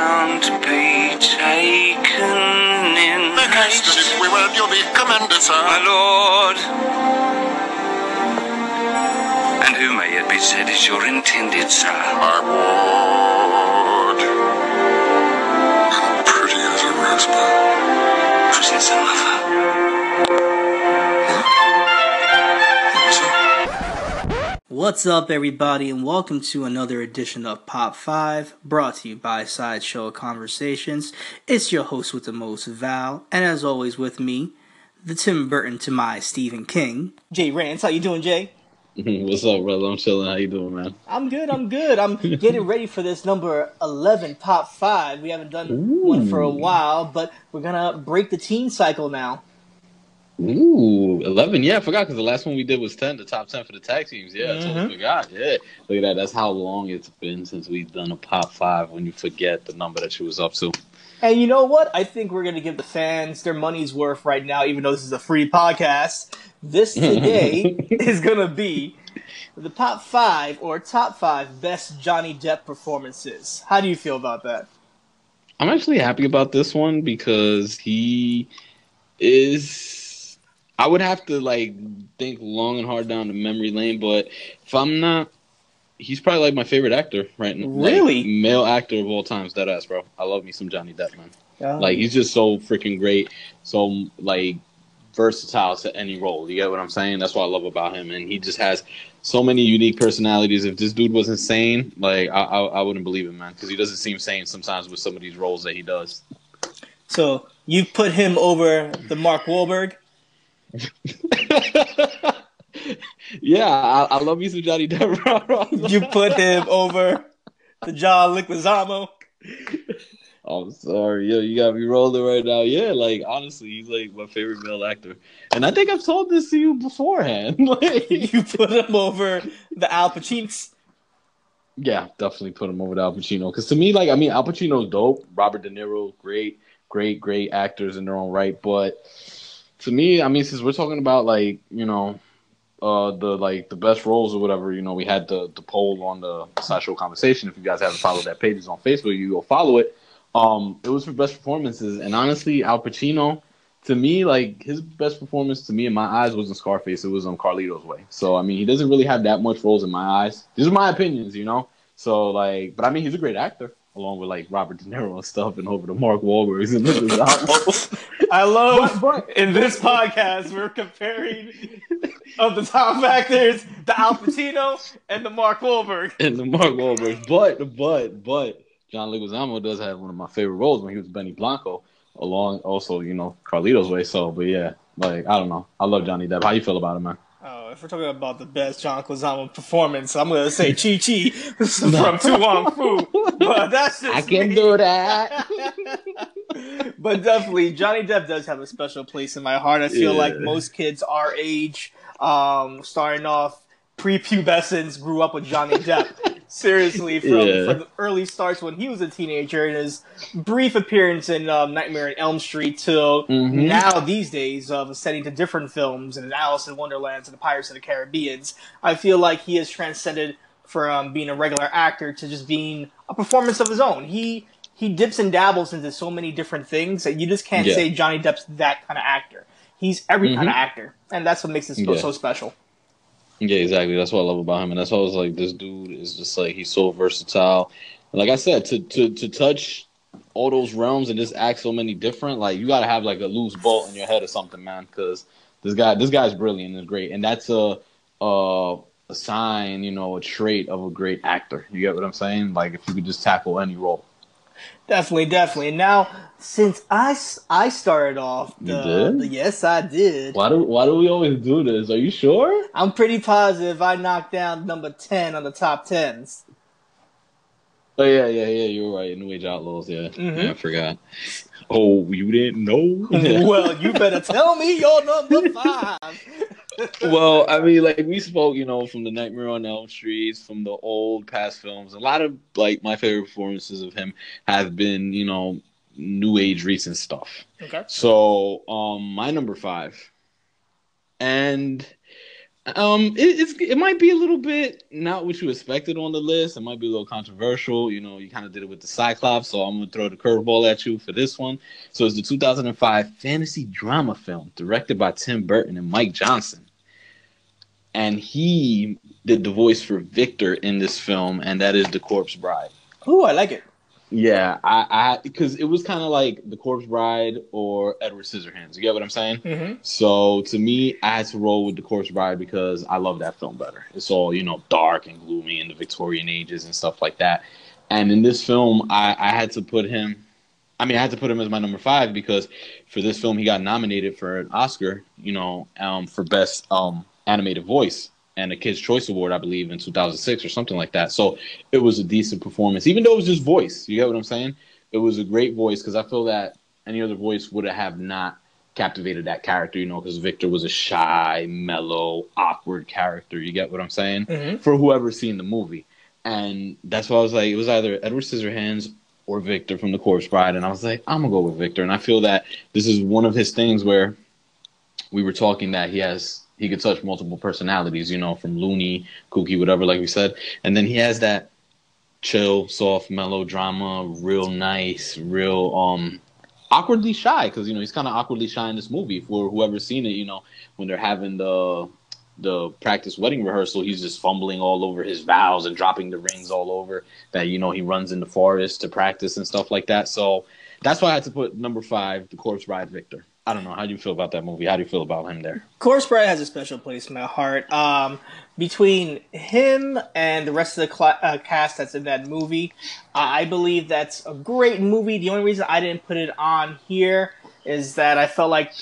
Can't be taken in Haste, and if we will, you'll be commended, my sir. lord. And who may it be said is your intended sir? My ward. Pretty as a rosebud. Princess What's up? Everybody, and welcome to another edition of Pop 5, brought to you by Sideshow Conversations. It's your host with the most, Val, and as always with me, the Tim Burton to my Stephen King. Jay Rants, how you doing, Jay? What's up, brother? I'm chilling. How you doing, man? I'm good, I'm good. I'm getting ready for this number 11 Pop 5. We haven't done one for a while, but we're gonna break the teen cycle now. Ooh, 11. Yeah, I forgot because the last one we did was 10, the top 10 for the tag teams. Yeah, I totally mm-hmm. forgot. Yeah. Look at that. That's how long it's been since we've done a pop five when you forget the number that you was up to. And you know what? I think we're going to give the fans their money's worth right now, even though this is a free podcast. This today is going to be the top five or top five best Johnny Depp performances. How do you feel about that? I'm actually happy about this one because he is. I would have to like think long and hard down the memory lane, but if I'm not, he's probably like my favorite actor right now. Like, Really? male actor of all times. dead ass, bro. I love me some Johnny Depp, man. Um, Like he's just so freaking great, so like versatile to any role. You get what I'm saying? That's what I love about him, and he just has so many unique personalities. If this dude was insane, like I, I, I wouldn't believe it, man, because he doesn't seem sane sometimes with some of these roles that he does. so you put him over the Mark Wahlberg. yeah, I, I love me some Johnny Depp. You put him over the John Leguizamo. I'm sorry, yo, you got me rolling right now. Yeah, like honestly, he's like my favorite male actor, and I think I've told this to you beforehand. like, You put him over the Al Pacino. Yeah, definitely put him over to Al Pacino. Because to me, like, I mean, Al Pacino's dope. Robert De Niro, great, great, great actors in their own right. But to me, I mean, since we're talking about like, you know, uh, the like the best roles or whatever, you know, we had the the poll on the sideshow conversation. If you guys haven't followed that page, it's on Facebook. You go follow it. Um, it was for best performances, and honestly, Al Pacino. To me, like his best performance to me in my eyes wasn't Scarface. It was on Carlito's Way. So I mean, he doesn't really have that much roles in my eyes. These are my opinions, you know. So like, but I mean, he's a great actor, along with like Robert De Niro and stuff, and over to Mark Wahlberg and this I love But- but- in this podcast we're comparing of the top actors, the Al Pacino and the Mark Wahlberg. and the Mark Wahlberg. But but but John Leguizamo does have one of my favorite roles when he was Benny Blanco. along also you know Carlito's way. So, but yeah, like I don't know. I love Johnny Depp. How you feel about him, man? If we're talking about the best John Leguizamo performance, I'm gonna say Chi Chi from To Wong Foo, but that's just I can me. do that. but definitely, Johnny Depp does have a special place in my heart. I feel Yeah. like most kids our age, um, starting off prepubescence, grew up with Johnny Depp. Seriously, from, Yeah. from the early starts when he was a teenager and his brief appearance in um, Nightmare on Elm Street till Mhm. now these days of ascending to different films and Alice in Wonderlands and the Pirates of the Caribbeans. I feel like he has transcended from being a regular actor to just being a performance of his own. He he dips and dabbles into so many different things that you just can't Yeah. say Johnny Depp's that kind of actor. He's every kind of actor, and that's what makes so, Yeah. so special. Yeah, exactly. That's what I love about him, and that's why I was like, this dude is just like he's so versatile. And like I said, to to to touch all those realms and just act so many different, like you got to have like a loose bolt in your head or something, man. Because this guy, this guy's brilliant and great, and that's a a a sign, you know, a trait of a great actor. You get what I'm saying? Like if you could just tackle any role. Definitely, definitely. And now, since I, I started off, You did? the- yes, I did. Why do why do we always do this? Are you sure? I'm pretty positive I knocked down number ten on the top tens. Oh yeah, yeah, yeah. You were right. New Age Outlaws. Yeah, Mhm. yeah I forgot. Oh, you didn't know? well, you better tell me your number five. Well, I mean, like we spoke, you know, from the Nightmare on Elm Street, from the old past films. A lot of like my favorite performances of him have been, you know, new age recent stuff. okay. So, um, my number five, and um, it, it's it might be a little bit not what you expected on the list. It might be a little controversial. You know, you kind of did it with the Cyclops, so I'm gonna throw the curveball at you for this one. So it's the 2005 fantasy drama film directed by Tim Burton and Mike Johnson, and he did the voice for Victor in this film, and that is the Corpse Bride. Ooh, I like it. Yeah, I, I, because it was kind of like the Corpse Bride or Edward Scissorhands. You get what I'm saying? Mm-hmm. So to me, I had to roll with the Corpse Bride because I love that film better. It's all you know, dark and gloomy in the Victorian ages and stuff like that. And in this film, I, I had to put him. I mean, I had to put him as my number five because for this film, he got nominated for an Oscar. You know, um, for best um animated voice and a Kids Choice Award, I believe, in 2006 or something like that. So it was a decent performance, even though it was just voice. You get what I'm saying? It was a great voice because I feel that any other voice would have not captivated that character, you know, because Victor was a shy, mellow, awkward character. You get what I'm saying? Mm-hmm. For whoever's seen the movie. And that's why I was like, it was either Edward Scissorhands or Victor from The Corpse Bride. And I was like, I'm going to go with Victor. And I feel that this is one of his things where we were talking that he has, he could touch multiple personalities, you know, from loony, kooky, whatever, like we said. And then he has that chill, soft, mellow drama, real nice, real, um, awkwardly shy because you know he's kind of awkwardly shy in this movie. For whoever's seen it, you know when they're having the the practice wedding rehearsal, he's just fumbling all over his vows and dropping the rings all over. That you know he runs in the forest to practice and stuff like that. So that's why I had to put number five, the Corpse Bride, Victor. I don't know how do you feel about that movie. How do you feel about him there? Corpse Bride has a special place in my heart. Um, between him and the rest of the cla uh, cast that's in that movie, uh, I believe that's a great movie. The only reason I didn't put it on here is that I felt like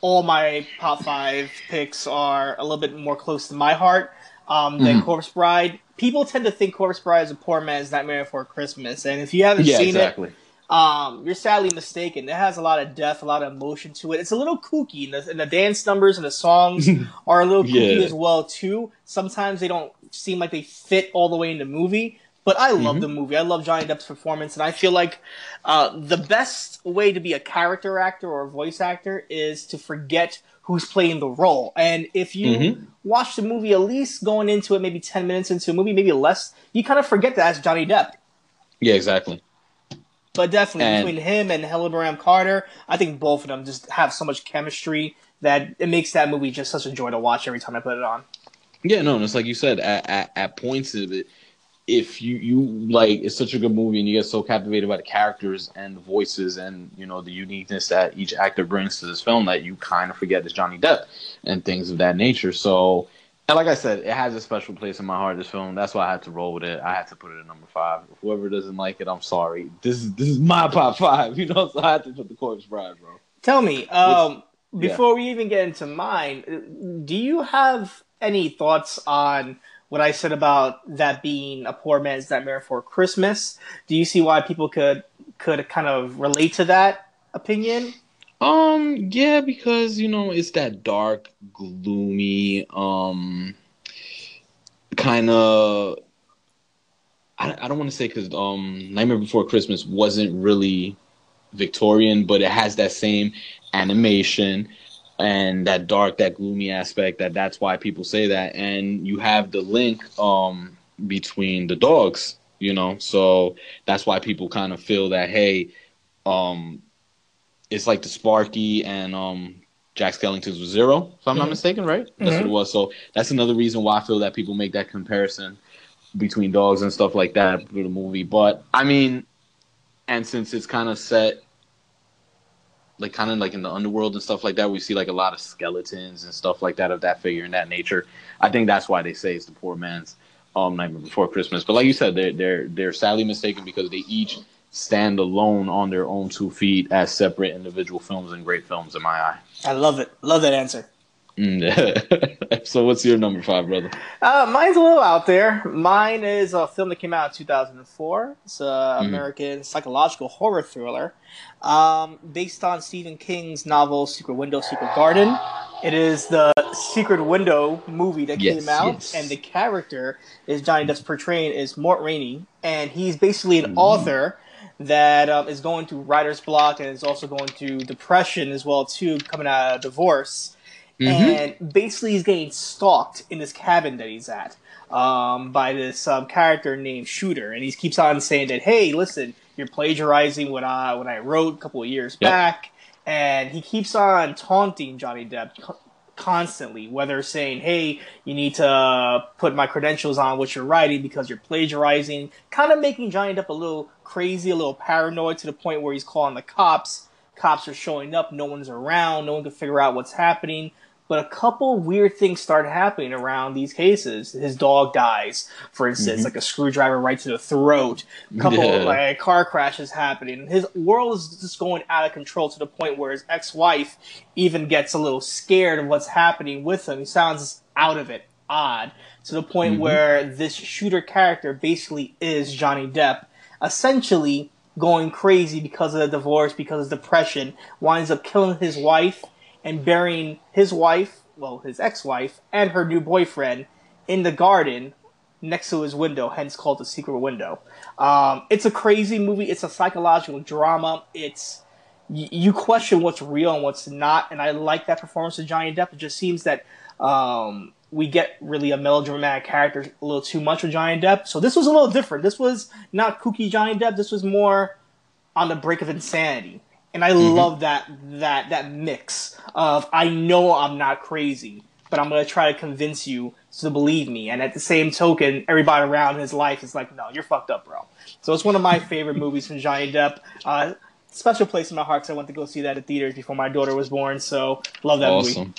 all my top five picks are a little bit more close to my heart um, than Mhm. Corpse Bride. People tend to think Corpse Bride is a poor man's Nightmare Before Christmas, and if you haven't Yeah, seen it, exactly. Um, you're sadly mistaken. It has a lot of depth, a lot of emotion to it. It's a little kooky, and the, and the dance numbers and the songs are a little kooky Yeah. as well too. Sometimes they don't seem like they fit all the way in the movie, but I love Mhm. the movie. I love Johnny Depp's performance, and I feel like uh, the best way to be a character actor or a voice actor is to forget who's playing the role. And if you Mhm. watch the movie, at least going into it, maybe ten minutes into a movie, maybe less, you kind of forget that that's Johnny Depp. Yeah, exactly. But definitely And- between him and Helen Bonham Carter, I think both of them just have so much chemistry that it makes that movie just such a joy to watch every time I put it on. Yeah, no, and it's like you said, at, at, at points of it, if you, you like it's such a good movie and you get so captivated by the characters and the voices and you know the uniqueness that each actor brings to this film that you kind of forget it's Johnny Depp and things of that nature. So And like I said, it has a special place in my heart. This film. That's why I had to roll with it. I had to put it at number five. Whoever doesn't like it, I'm sorry. This is this is my top five. You know, so I had to put the Corpse Bride, bro. Tell me, um, yeah. before we even get into mine, do you have any thoughts on what I said about that being a poor man's nightmare for Christmas? Do you see why people could could kind of relate to that opinion? Um, yeah, because you know it's that dark, gloomy, um, kind of. I, I don't want to say because um, Nightmare Before Christmas wasn't really Victorian, but it has that same animation and that dark, that gloomy aspect. That that's why people say that, and you have the link um between the dogs, you know, so that's why people kind of feel that hey, um it's like the Sparky and um Jack Skellington's was zero, if I'm not Mhm. mistaken, right? That's what it was. So that's another reason why I feel that people make that comparison between dogs and stuff like that for the movie. But I mean, and since it's kind of set like kind of like in the underworld and stuff like that, we see like a lot of skeletons and stuff like that of that figure and that nature. I think that's why they say it's the poor man's um Nightmare Before Christmas. But like you said, they're they're they're sadly mistaken because they each stand alone on their own two feet as separate individual films and great films in my eye. I love it. Love that answer. Mm. so what's your number five, brother? Uh, mine's a little out there. Mine is a film that came out in 2004. It's an Mhm. American psychological horror thriller um, based on Stephen King's novel Secret Window, Secret Garden. It is the Secret Window movie that Yes, came out, yes. and the character is Johnny Depp's portraying is Mort Rainey, and he's basically an Mhm. author that um, is going through writer's block and is also going through depression as well too, coming out of divorce Mhm. and basically he's getting stalked in this cabin that he's at um, by this um, character named Shooter, and he keeps on saying that, "Hey, listen, you're plagiarizing what I what I wrote a couple of years Yep. back," and he keeps on taunting Johnny Depp. Co- Constantly, whether saying, "Hey, you need to uh, put my credentials on what you're writing because you're plagiarizing," kind of making Johnny Depp a little crazy, a little paranoid to the point where he's calling the cops. Cops are showing up, no one's around, no one can figure out what's happening. But a couple weird things start happening around these cases. His dog dies, for instance, Mhm. like a screwdriver right to the throat. A couple Yeah. like car crashes happening. His world is just going out of control to the point where his ex-wife even gets a little scared of what's happening with him. He sounds out of it, odd, to the point Mhm. where this shooter character basically is Johnny Depp, essentially going crazy because of the divorce, because of depression, winds up killing his wife and burying his wife, well, his ex-wife, and her new boyfriend in the garden next to his window, hence called the secret window. Um, it's a crazy movie. It's a psychological drama. It's you question what's real and what's not, and I like that performance of Johnny Depp. It just seems that um, we get really a melodramatic character a little too much with Johnny Depp. So this was a little different. This was not kooky Johnny Depp. This was more on the brink of insanity. And I love that that that mix of I know I'm not crazy, but I'm gonna try to convince you to believe me. And at the same token, everybody around his life is like, no, you're fucked up, bro. So it's one of my favorite movies from Johnny Depp. Uh, special place in my heart because I went to go see that at theaters before my daughter was born. So love that movie.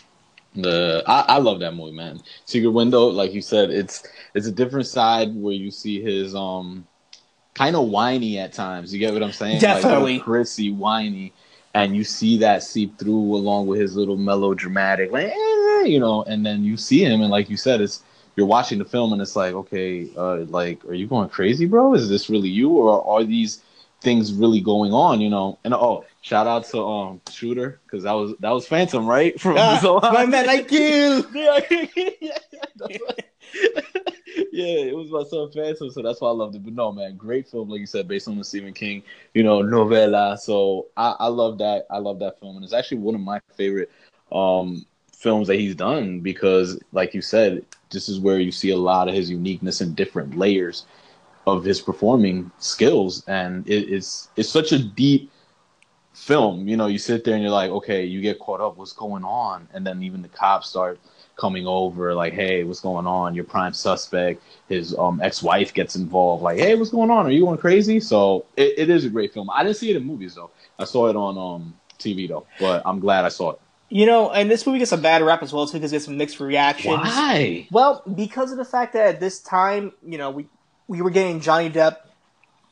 The I, I love that movie, man. Secret Window, like you said, it's it's a different side where you see his um kind of whiny at times. You get what I'm saying? Definitely. like, prissy, whiny, and you see that seep through along with his little melodramatic, like eh, you know. And then you see him, and like you said, it's you're watching the film, and it's like, okay, uh, like, are you going crazy, bro? Is this really you, or are these things really going on? You know? And oh, shout out to um Shooter because that was that was Phantom, right? From Ah, my man, I kill. yeah, yeah, yeah. yeah, it was my son Phantom, so that's why I loved it. But no, man, great film, like you said, based on the Stephen King, you know, novella. So I, I love that. I love that film, and it's actually one of my favorite um films that he's done because, like you said, this is where you see a lot of his uniqueness and different layers of his performing skills, and it, it's it's such a deep film. You know, you sit there and you're like, okay, you get caught up, what's going on? And then even the cops start coming over, like, hey, what's going on? Your prime suspect, his um ex-wife gets involved, like, hey, what's going on? Are you going crazy? So it, it is a great film. I didn't see it in movies though. I saw it on um TV though, but I'm glad I saw it. You know, and this movie gets a bad rap as well too because it gets some mixed reactions. Why? Well, because of the fact that at this time, you know, we we were getting Johnny Depp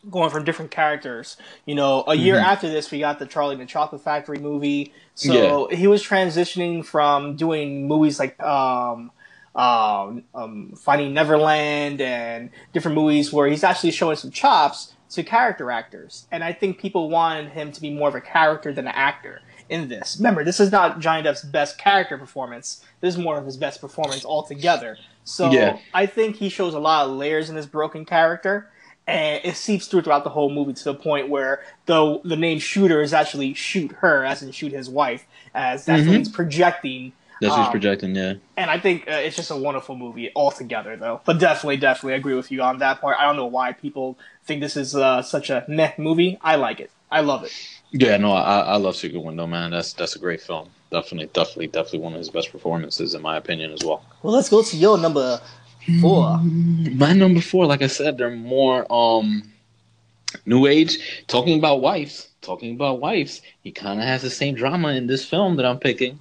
going from different characters. You know, a year Mhm. after this, we got the Charlie and the Chocolate Factory movie. So he was transitioning from doing movies like um, um, um, Finding Neverland and different movies where he's actually showing some chops to character actors. And I think people wanted him to be more of a character than an actor in this. Remember, this is not Johnny Depp's best character performance. This is more of his best performance altogether. So Yeah. I think he shows a lot of layers in this broken character. And it seeps through throughout the whole movie to the point where the the name shooter is actually shoot her, as in shoot his wife, as that's what Mhm. he's projecting. That's what he's Um, projecting. Yeah. And I think uh, it's just a wonderful movie altogether, though. But definitely, definitely agree with you on that part. I don't know why people think this is uh, such a meh movie. I like it. I love it. Yeah, no, I, I love Secret Window, man. That's that's a great film. Definitely, definitely, definitely one of his best performances, in my opinion, as well. Well, let's go to your number four. My number four, like I said, they're more um new age. Talking about wives, talking about wives. He kind of has the same drama in this film that I'm picking,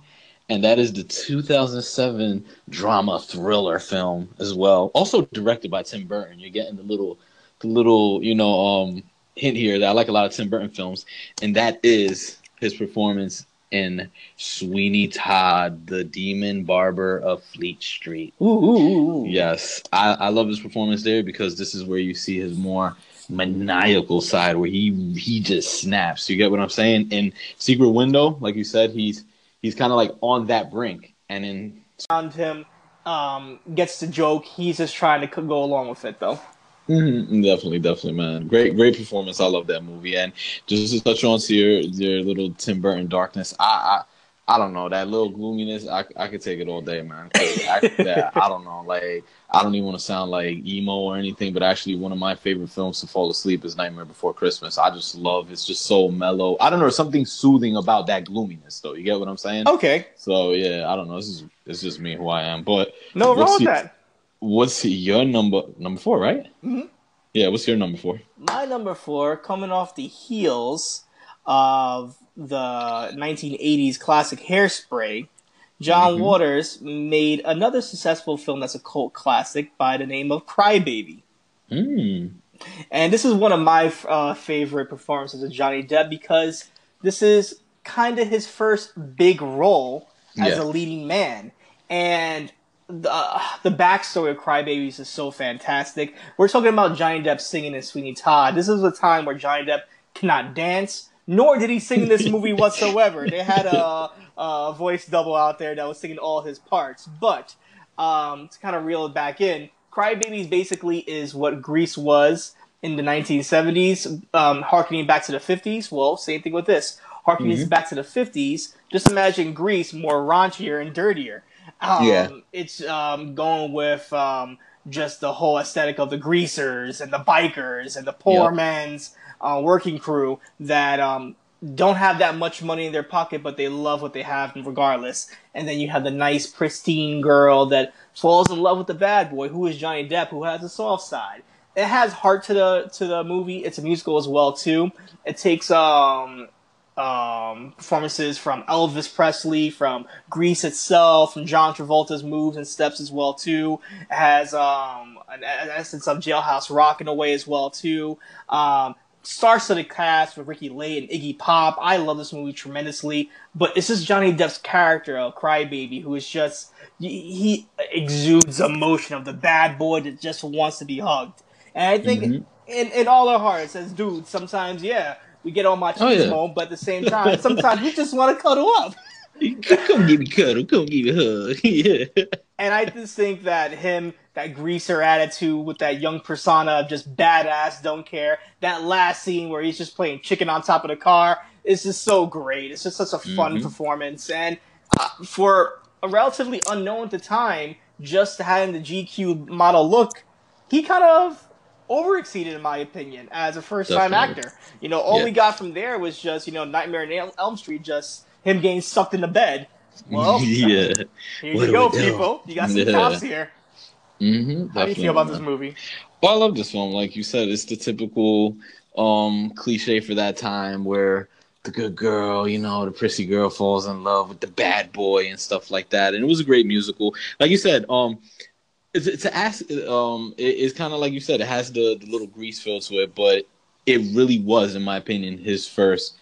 and that is the 2007 drama thriller film as well. Also directed by Tim Burton. You're getting the little, the little, you know, um hint here that I like a lot of Tim Burton films, and that is his performance in Sweeney Todd, the Demon Barber of Fleet Street. Ooh, ooh, ooh, ooh. Yes, I, I love his performance there because this is where you see his more maniacal side, where he he just snaps. You get what I'm saying? In Secret Window, like you said, he's he's kind of like on that brink, and in Around him um, gets the joke. He's just trying to go along with it, though. Mhm, definitely, definitely, man, great great performance. I love that movie, and just to touch on to your your little Tim Burton darkness, I. I I don't know that little gloominess. I, I could take it all day, man. after that, I don't know. Like I don't even want to sound like emo or anything, but actually, one of my favorite films to fall asleep is Nightmare Before Christmas. I just love. It's just so mellow. I don't know. Something soothing about that gloominess, though. You get what I'm saying? Okay. So yeah, I don't know. This is it's just me who I am. But No wrong with that. What's your number? Number four, right? Mhm. Yeah. What's your number four? My number four, coming off the heels of the 1980s classic Hairspray, John Mhm. Waters made another successful film that's a cult classic by the name of Crybaby. Hmm. And this is one of my uh, favorite performances of Johnny Depp because this is kind of his first big role as Yeah. a leading man. And the, the backstory of Crybabies is so fantastic. We're talking about Johnny Depp singing in Sweeney Todd. This is a time where Johnny Depp cannot dance, nor did he sing in this movie whatsoever. They had a, a voice double out there that was singing all his parts. But um, to kind of reel it back in, Crybabies basically is what Grease was in the 1970s, um, harkening back to the 50s. Well, same thing with this. Harkening Mhm. back to the 50s. Just imagine Grease more raunchier and dirtier. Um, Yeah. It's um, going with um, just the whole aesthetic of the greasers and the bikers and the poor Yep. man's uh, working crew that um, don't have that much money in their pocket, but they love what they have regardless. And then you have the nice, pristine girl that falls in love with the bad boy, who is Johnny Depp, who has a soft side. It has heart to the to the movie. It's a musical as well too. It takes um um, performances from Elvis Presley, from Grease itself, from John Travolta's moves and steps as well too. It has um, an, an essence of Jailhouse Rock in a way as well too. Um, star-studded cast with Ricki Lake and Iggy Pop. I love this movie tremendously, but it's just Johnny Depp's character of Crybaby, who is just he exudes emotion of the bad boy that just wants to be hugged. And I think Mhm. in in all our hearts, as dudes, sometimes yeah, we get on machismo, Oh, yeah. but at the same time, sometimes we just want to cuddle up. Come give me cuddle. Come give me a hug. yeah. And I just think that him, that greaser attitude with that young persona of just badass, don't care. That last scene where he's just playing chicken on top of the car is just so great. It's just such a fun Mhm. performance. And uh, for a relatively unknown at the time, just having the GQ model look, he kind of overexceeded in my opinion as a first time actor. You know, all Yeah. we got from there was just, you know, Nightmare on El- Elm Street, just him getting sucked in the bed. Well, yeah. here What you go, people. You got some Yeah. cops here. Mm-hmm, How do you feel about this movie? Well, I love this film. Like you said, it's the typical um, cliche for that time where the good girl, you know, the prissy girl falls in love with the bad boy and stuff like that. And it was a great musical. Like you said, um, it's a ask um it, it's kind of like you said, it has the, the little grease feel to it, but it really was, in my opinion, his first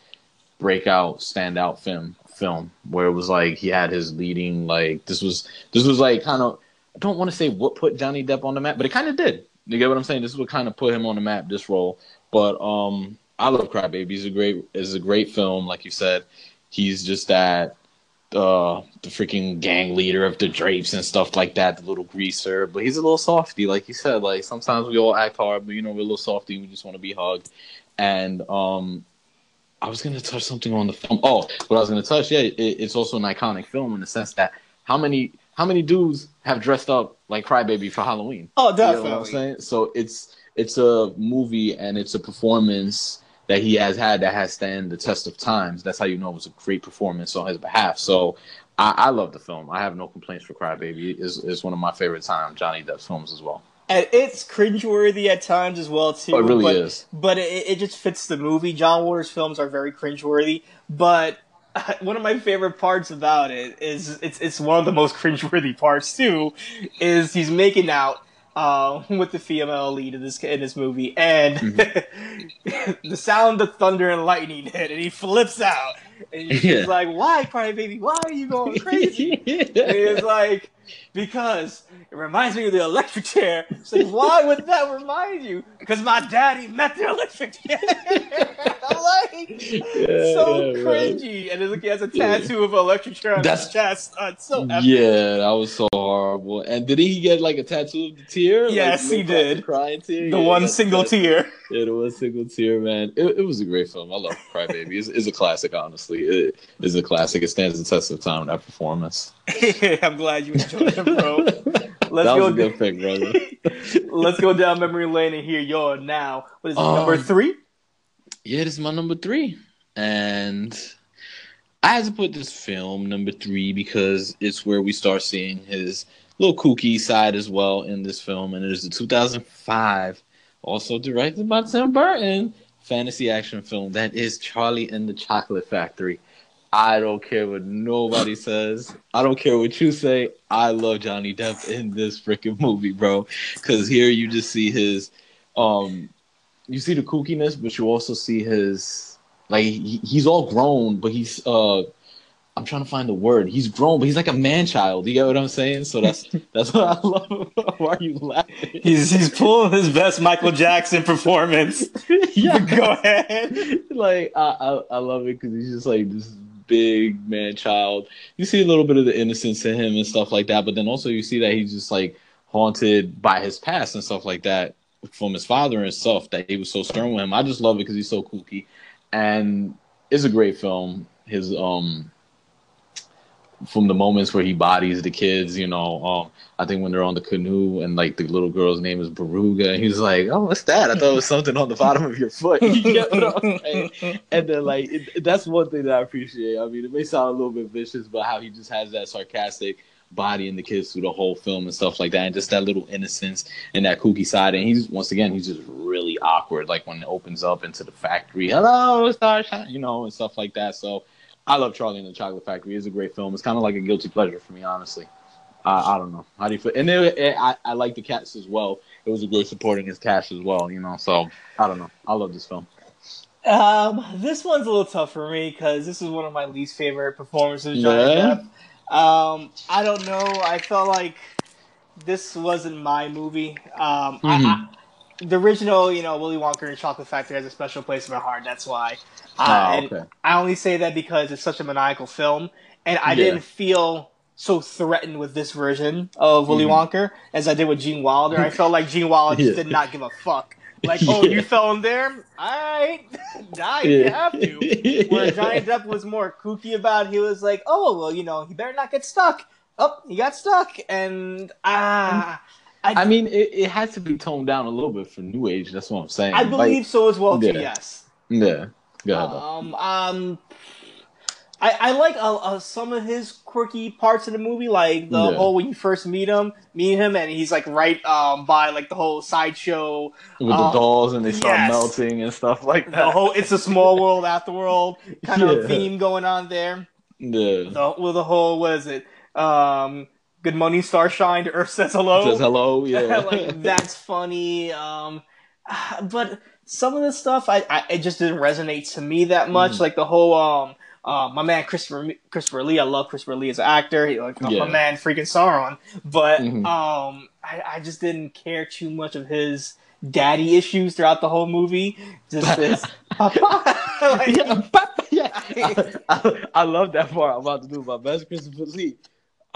breakout standout film film where it was like he had his leading like this was this was like kind of I don't want to say what put Johnny Depp on the map, but it kind of did. You get what I'm saying? This is what kind of put him on the map. This role, but um, I love Crybaby. He's a great, is a great film. Like you said, he's just that uh the freaking gang leader of the drapes and stuff like that, the little greaser. But he's a little softy, like you said. Like sometimes we all act hard, but you know we're a little softy. We just want to be hugged. And um, I was gonna touch something on the film. Oh, what I was gonna touch, yeah, it, it's also an iconic film in the sense that how many how many dudes have dressed up like Crybaby for Halloween? Oh, You know definitely. what I'm saying? So it's it's a movie and it's a performance that he has had that has stand the test of times. That's how you know it was a great performance on his behalf. So I, I love the film. I have no complaints for Crybaby. It's, it's one of my favorite time Johnny Depp films as well. And it's cringeworthy at times as well too. Oh, it really but, is. But it, it just fits the movie. John Waters films are very cringeworthy, but one of my favorite parts about it is it's it's one of the most cringeworthy parts too. Is he's making out uh, with the female lead in this in this movie, and Mm-hmm. the sound of thunder and lightning hit, and he flips out, and he's Yeah. like, "Why, cry baby? Why are you going crazy?" And it's like, because it reminds me of the electric chair. It's like, why would that remind you? Because my daddy met the electric chair. I'm like, so yeah, right. cringy. And it's like he has a tattoo of an electric chair on That's- his chest. Uh, it's so epic. Yeah, that was so horrible. And did he get like a tattoo of the tear? Yes, like, he did. Crying tear. The Yeah, one single that's- tear. Yeah, the one single tear, man. It, it was a great film. I love Crybaby. It's, it's a classic, honestly. It is a classic. It stands the test of time. That performance. I'm glad you enjoyed it, bro. Let's that was go. a good pick, brother. Let's go down memory lane and hear your now. What is it, number Um, three? Yeah, this is my number three. And I had to put this film number three because it's where we start seeing his little kooky side as well in this film. And it is the 2005, also directed by Tim Burton, fantasy action film that is Charlie and the Chocolate Factory. I don't care what nobody says. I don't care what you say. I love Johnny Depp in this freaking movie, bro. Because here you just see his, um, you see the kookiness, but you also see his, like he, he's all grown, but he's, uh, I'm trying to find the word. He's grown, but he's like a man child. You get what I'm saying? So that's that's what I love. Why are you laughing? He's he's pulling his best Michael Jackson performance. yeah, Go ahead. like I, I, I love it because he's just like this big man child. You see a little bit of the innocence in him and stuff like that, but then also you see that he's just like haunted by his past and stuff like that from his father and stuff that he was so stern with him. I just love it because he's so kooky, and it's a great film. His um from the moments where he bodies the kids, you know, um, I think when they're on the canoe and like the little girl's name is Veruca, and he's like, "Oh, what's that?" I thought it was something on the bottom of your foot. You get what I'm saying? And then like it, that's one thing that I appreciate. I mean, it may sound a little bit vicious, but how he just has that sarcastic body in the kids through the whole film and stuff like that, and just that little innocence and that kooky side. And he's once again, he's just really awkward. Like when it opens up into the factory, hello, Starshine, you know, and stuff like that. So. I love Charlie and the Chocolate Factory. It's a great film. It's kind of like a guilty pleasure for me, honestly. I, I don't know. How do you feel? And it, it, I, I like the cast as well. It was a great supporting his cast as well, you know. So I don't know. I love this film. Um, this one's a little tough for me because this is one of my least favorite performances. Yeah? Um, I don't know. I felt like this wasn't my movie. Um, I, I, the original, you know, Willy Wonka and Chocolate Factory has a special place in my heart. That's why. Uh, Ah, and okay. I only say that because it's such a maniacal film, and I Yeah. didn't feel so threatened with this version of Willy Wonka as I did with Gene Wilder. I felt like Gene Wilder just Mm-hmm. Did not give a fuck. Like, oh, Yeah. you fell in there? I Die if you have to. Where Johnny Depp was more kooky about it. He was like, oh, well, you know, he better not get stuck. Oh, he got stuck. And, ah. I mean, it, it has to be toned down a little bit for New Age. That's what I'm saying. I believe so as well, too, yeah. yes. Yeah. Go ahead. Um, um, I, I like uh, uh, some of his quirky parts of the movie, like the Yeah. whole when you first meet him, meet him, and he's like right um, by like the whole sideshow, with the uh, dolls and they start yes. melting and stuff like that. the whole "It's a Small World After World" kind of Yeah. theme going on there. yeah. The well, the whole what is it? Um, Good morning, starshine. The Earth says hello. Says hello, yeah. like that's funny. Um, but some of the stuff I, I it just didn't resonate to me that much. Mhm. Like the whole um. Uh, my man Christopher Christopher Lee, I love Christopher Lee as an actor. He, like Yeah. my man freaking Sauron, but Mhm. um, I, I just didn't care too much of his daddy issues throughout the whole movie. Just this, like, yeah, yeah. I, I, I love that part. I'm about to do my best Christopher Lee.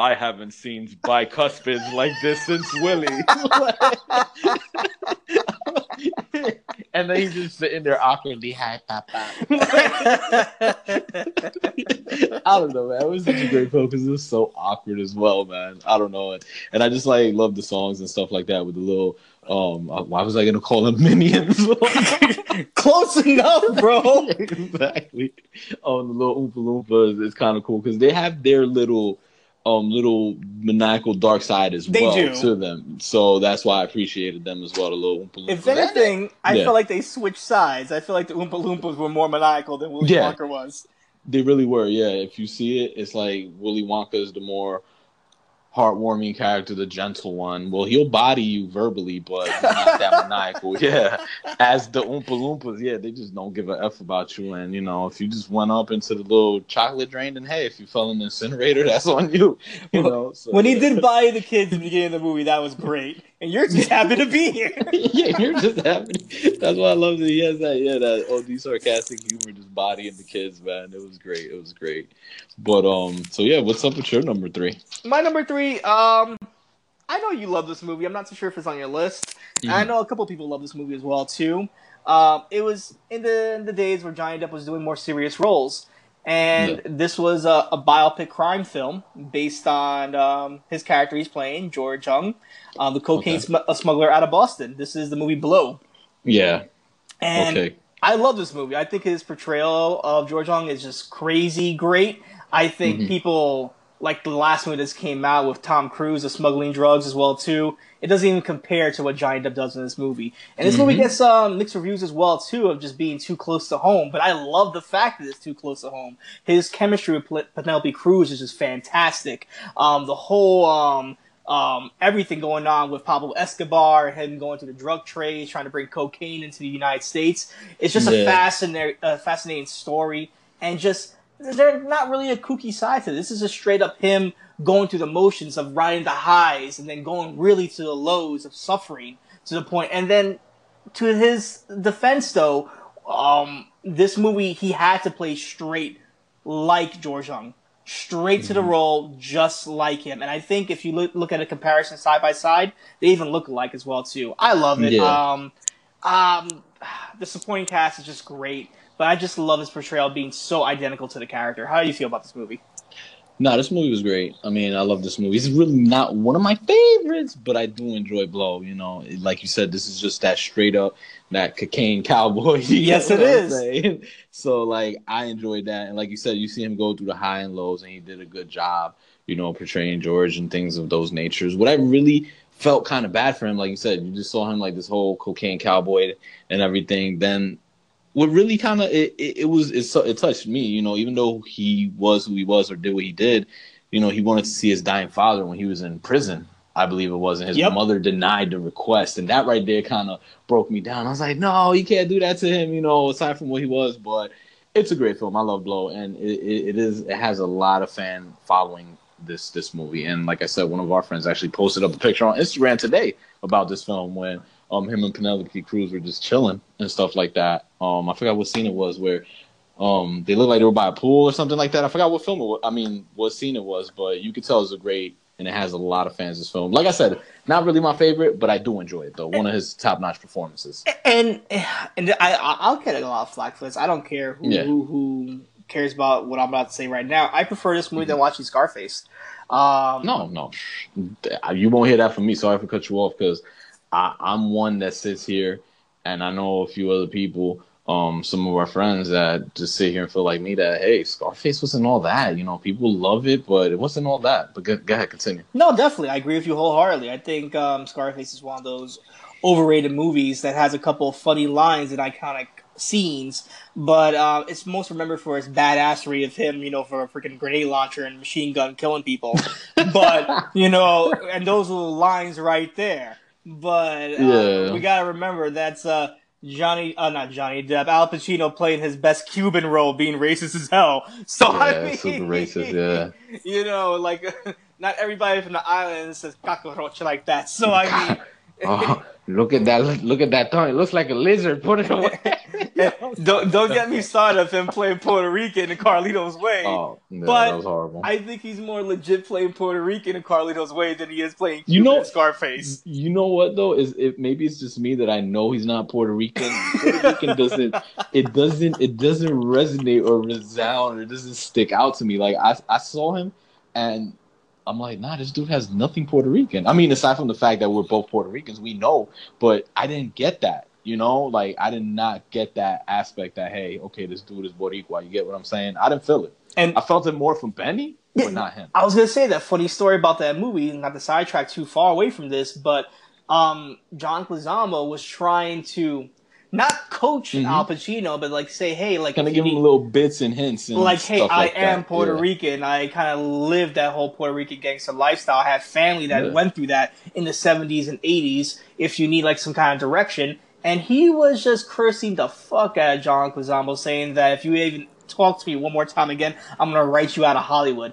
I haven't seen bicuspids like this since Willy. and then he's just sitting there awkwardly, hi, Papa. I don't know, man. It was such a great film because it was so awkward as well, man. I don't know. And I just like love the songs and stuff like that with the little um uh, why was I gonna call them minions? Close enough, bro. exactly. Um, the little Oompa Loompas is kind of cool because they have their little, um, little maniacal dark side as They well do. to them. So that's why I appreciated them as well. The little Oompa Loompas. If anything, I Yeah. feel like they switched sides. I feel like the Oompa Loompas were more maniacal than Willy Yeah. Wonka was. they really were. Yeah, if you see it, it's like Willy Wonka is the more heartwarming character, the gentle one. Well, he'll body you verbally, but not that maniacal. Yeah, as the Oompa Loompas, yeah, they just don't give a f about you. And you know, if you just went up into the little chocolate drain, then hey, if you fell in the incinerator, that's on you. You know, so, When he did buy the kids in the beginning of the movie, that was great. And you're just happy to be here. yeah, you're just happy. That's why I love that he has that. Yeah, that OD sarcastic humor, just bodying the kids, man. It was great. It was great. But um, so yeah, what's up with your number three? My number three, um, I know you love this movie. I'm not so sure if it's on your list. And I know a couple people love this movie as well too. Um, it was in the in the days where Johnny Depp was doing more serious roles, and Yeah. this was a, a biopic crime film based on um, his character he's playing, George Jung, um, the cocaine Okay. sm- uh, smuggler out of Boston. This is the movie Blow, Yeah. and okay. I love this movie. I think his portrayal of George Jung is just crazy great. I think Mhm. people like the last movie that came out with Tom Cruise of smuggling drugs as well too. It doesn't even compare to what Johnny Depp does in this movie. And this movie Mhm. gets um, mixed reviews as well too of just being too close to home. But I love the fact that it's too close to home. His chemistry with Penelope Cruz is just fantastic. Um, the whole um, um, everything going on with Pablo Escobar, him going to the drug trade, trying to bring cocaine into the United States. It's just a fascinating, uh, fascinating story, and just there's not really a kooky side to this. This is a straight up him going through the motions of riding the highs and then going really to the lows of suffering to the point. and then to his defense though, um, this movie he had to play straight like George Jung, straight to the role, just like him. And I think if you look, look at a comparison side by side, they even look alike as well too. I love it. Yeah. Um, um, the supporting cast is just great, but I just love his portrayal being so identical to the character. How do you feel about this movie? No, this movie was great. I mean, I love this movie. It's really not one of my favorites, but I do enjoy Blow. You know, like you said, this is just that straight up that cocaine cowboy. Yes, it is. So, like, I enjoyed that, and like you said, you see him go through the high and lows, and he did a good job. You know, portraying George and things of those natures. What I really felt kind of bad for him, like you said, you just saw him like this whole cocaine cowboy and everything. Then what really kind of it, it, it was it, it touched me you know even though he was who he was or did what he did you know he wanted to see his dying father when he was in prison i believe it was and his Yep. mother denied the request and that right there kind of broke me down i was like no you can't do that to him you know aside from what he was but it's a great film i love blow and it, it, it is it has a lot of fan following this this movie and like i said one of our friends actually posted up a picture on instagram today about this film when um him and Penelope Cruz were just chilling and stuff like that. Um, I forgot what scene it was where um they looked like they were by a pool or something like that. I forgot what film it was. I mean, what scene it was, but you could tell it's a great and it has a lot of fans. This film, like I said, not really my favorite, but I do enjoy it though. One of his top notch performances. And and I I'll get a lot of flack for this. I don't care who Yeah. who, who cares about what I'm about to say right now. I prefer this movie than watching Scarface. Um, No, no, you won't hear that from me. Sorry for cut you off because I'm one that sits here, and I know a few other people um some of our friends that just sit here and feel like me that hey, Scarface wasn't all that. You know, people love it, but it wasn't all that. But go, go ahead, continue. No, definitely. I agree with you wholeheartedly. I think um, Scarface is one of those overrated movies that has a couple of funny lines and iconic scenes, but uh, it's most remembered for its badassery of him, you know, for a freaking grenade launcher and machine gun killing people. but, you know, and those little lines right there. But uh, Yeah. we gotta remember that's uh, Johnny, uh, not Johnny Depp, Al Pacino playing his best Cuban role, being racist as hell. So I Yeah, mean, super racist, yeah. you know, like not everybody from the island says cockroach like that. So I mean, Oh, look at that! Look at that tongue. It looks like a lizard. Put it away. don't don't get me started of him playing Puerto Rican in Carlito's Way. Oh, yeah, But that was horrible. I think he's more legit playing Puerto Rican in Carlito's Way than he is playing You know- Scarface. You know what though is it maybe it's just me that I know he's not Puerto Rican. Puerto Rican doesn't it doesn't it doesn't resonate or resound or it doesn't stick out to me. Like I I saw him and I'm like, nah, this dude has nothing Puerto Rican. I mean, aside from the fact that we're both Puerto Ricans, we know, but I didn't get that. You know, like I did not get that aspect that hey, okay, this dude is Boricua. You get what I'm saying? I didn't feel it. And I felt it more from Benny, Yeah. but not him. I was gonna say that funny story about that movie, and not to sidetrack too far away from this, but um, John Leguizamo was trying to not coach Mhm. Al Pacino, but like say, hey, like Kind of give him little bits and hints. And like, hey, I like am that. Puerto Yeah. Rican. I kind of lived that whole Puerto Rican gangster lifestyle. I had family that Yeah. went through that in the 70s and 80s. If you need like some kind of direction, and he was just cursing the fuck out of John Leguizamo, saying that if you even talk to me one more time again, I'm gonna write you out of Hollywood.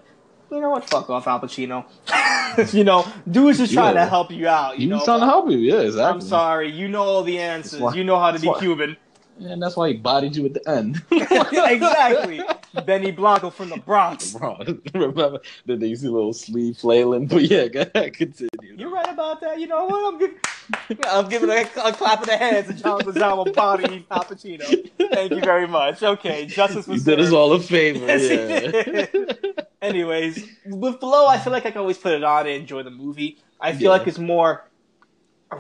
You know what? Fuck off, Al Pacino. you know, dude's just trying Yeah. to help you out. You He know, trying to help you, yeah, exactly. I'm sorry. You know all the answers. why- you know how to be why- Cuban. And that's why he bodied you at the end. exactly. Benny Blanco from the Bronx. Bro, remember they used little sleeve flailing? But yeah, go ahead, continue. You're right about that. You know what? I'm giving, I'm giving a, a clap of the hands to John Leguizamo body Al Pacino. Thank you very much. Okay, justice was. You did us all a favor. Yes, yeah. Anyways, with Blow, I feel like I can always put it on and enjoy the movie. I feel Yeah. like it's more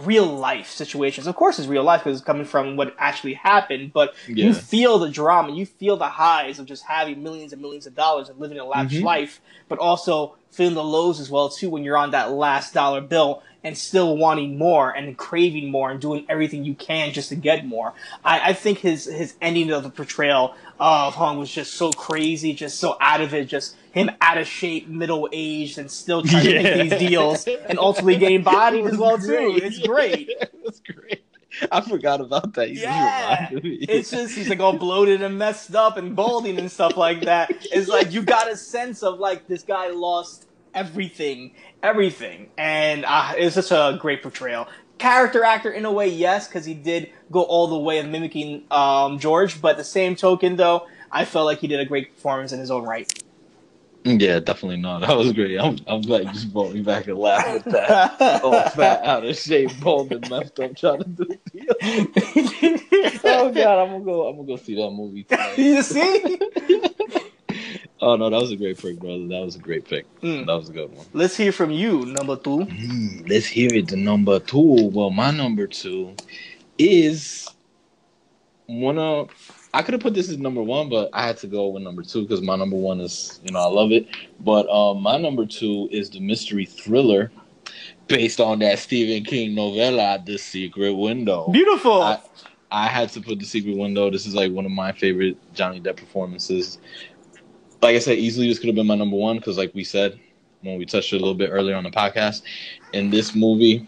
real life situations. Of course, it's real life because it's coming from what actually happened, but you feel the drama, you feel the highs of just having millions and millions of dollars and living a lavish Mhm. life, but also feeling the lows as well too when you're on that last dollar bill and still wanting more and craving more and doing everything you can just to get more. I, I think his his ending of the portrayal of Jung was just so crazy, just so out of it, just him out of shape, middle aged, and still trying to make these deals and ultimately getting bodied as well too. It's Yeah, great. It's great. I forgot about that. You Yeah, it's just he's like all bloated and messed up and balding and stuff like that. It's like you got a sense of like this guy lost everything, everything, and uh, it's just a great portrayal. Character actor in a way, yes, because he did go all the way of mimicking um, George, but the same token though, I felt like he did a great performance in his own right. Yeah, definitely not. That was great. I'm, I'm glad you just brought me back and laughed at that. oh, fat, out of shape, bald and messed up, trying to do the deal. oh God, I'm gonna go. I'm gonna go see that movie tonight. you see? Oh no, that was a great pick, brother. That was a great pick. Mm. That was a good one. Let's hear from you, number two. Mm, let's hear it. The number two. Well, my number two is one of. I could have put this as number one, but I had to go with number two because my number one is, you know, I love it. But um, my number two is the mystery thriller based on that Stephen King novella, The Secret Window. Beautiful. I, I had to put the secret window. This is like one of my favorite Johnny Depp performances. Like I said, easily this could have been my number one because, like we said when we touched it a little bit earlier on the podcast, in this movie,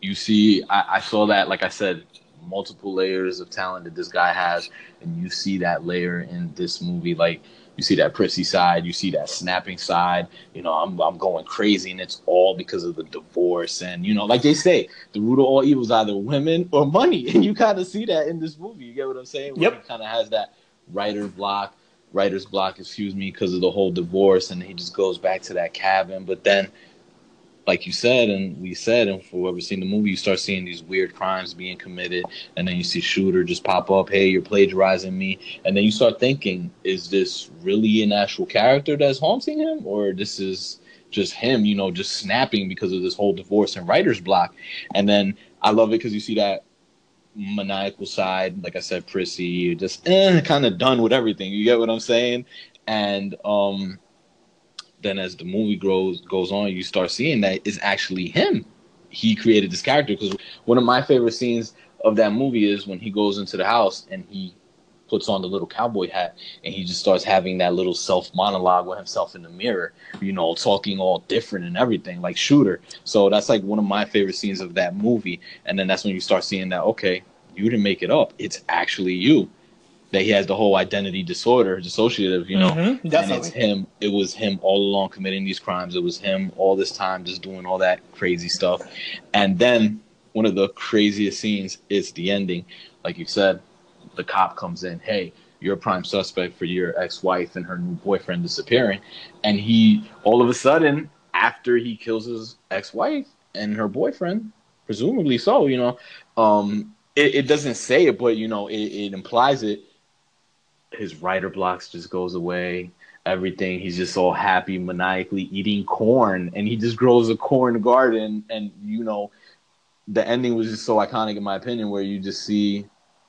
you see, I, I saw that, like I said, multiple layers of talent that this guy has, and you see that layer in this movie. Like you see that prissy side, you see that snapping side. You know, I'm I'm going crazy, and it's all because of the divorce. And you know, like they say, the root of all evil is either women or money, and you kind of see that in this movie. You get what I'm saying? Where Yep. He kind of has that writer block, writer's block, excuse me, because of the whole divorce, and he just goes back to that cabin. But then, like you said, and we said, and for whoever's seen the movie, you start seeing these weird crimes being committed, and then you see shooter just pop up, hey, you're plagiarizing me, and then you start thinking, is this really an actual character that's haunting him, or this is just him, you know, just snapping because of this whole divorce and writer's block? And then I love it because you see that maniacal side. Like I said, prissy, just eh, kind of done with everything. You get what I'm saying? And um, then as the movie grows goes on, you start seeing that it's actually him. He created this character because one of my favorite scenes of that movie is when he goes into the house and he puts on the little cowboy hat and he just starts having that little self monologue with himself in the mirror, you know, talking all different and everything, like Shooter. So that's like one of my favorite scenes of that movie. And then that's when you start seeing that, okay, you didn't make it up. It's actually you. That he has the whole identity disorder, dissociative, you know. Mhm, and it's him. It was him all along committing these crimes. It was him all this time just doing all that crazy stuff. And then one of the craziest scenes is the ending. Like you said, the cop comes in, hey, you're a prime suspect for your ex-wife and her new boyfriend disappearing. And he all of a sudden, after he kills his ex-wife and her boyfriend, presumably so, you know, um, it, it doesn't say it, but you know, it, it implies it. His writer blocks just goes away. Everything. He's just all happy, maniacally eating corn, and he just grows a corn garden. And you know, the ending was just so iconic, in my opinion, where you just see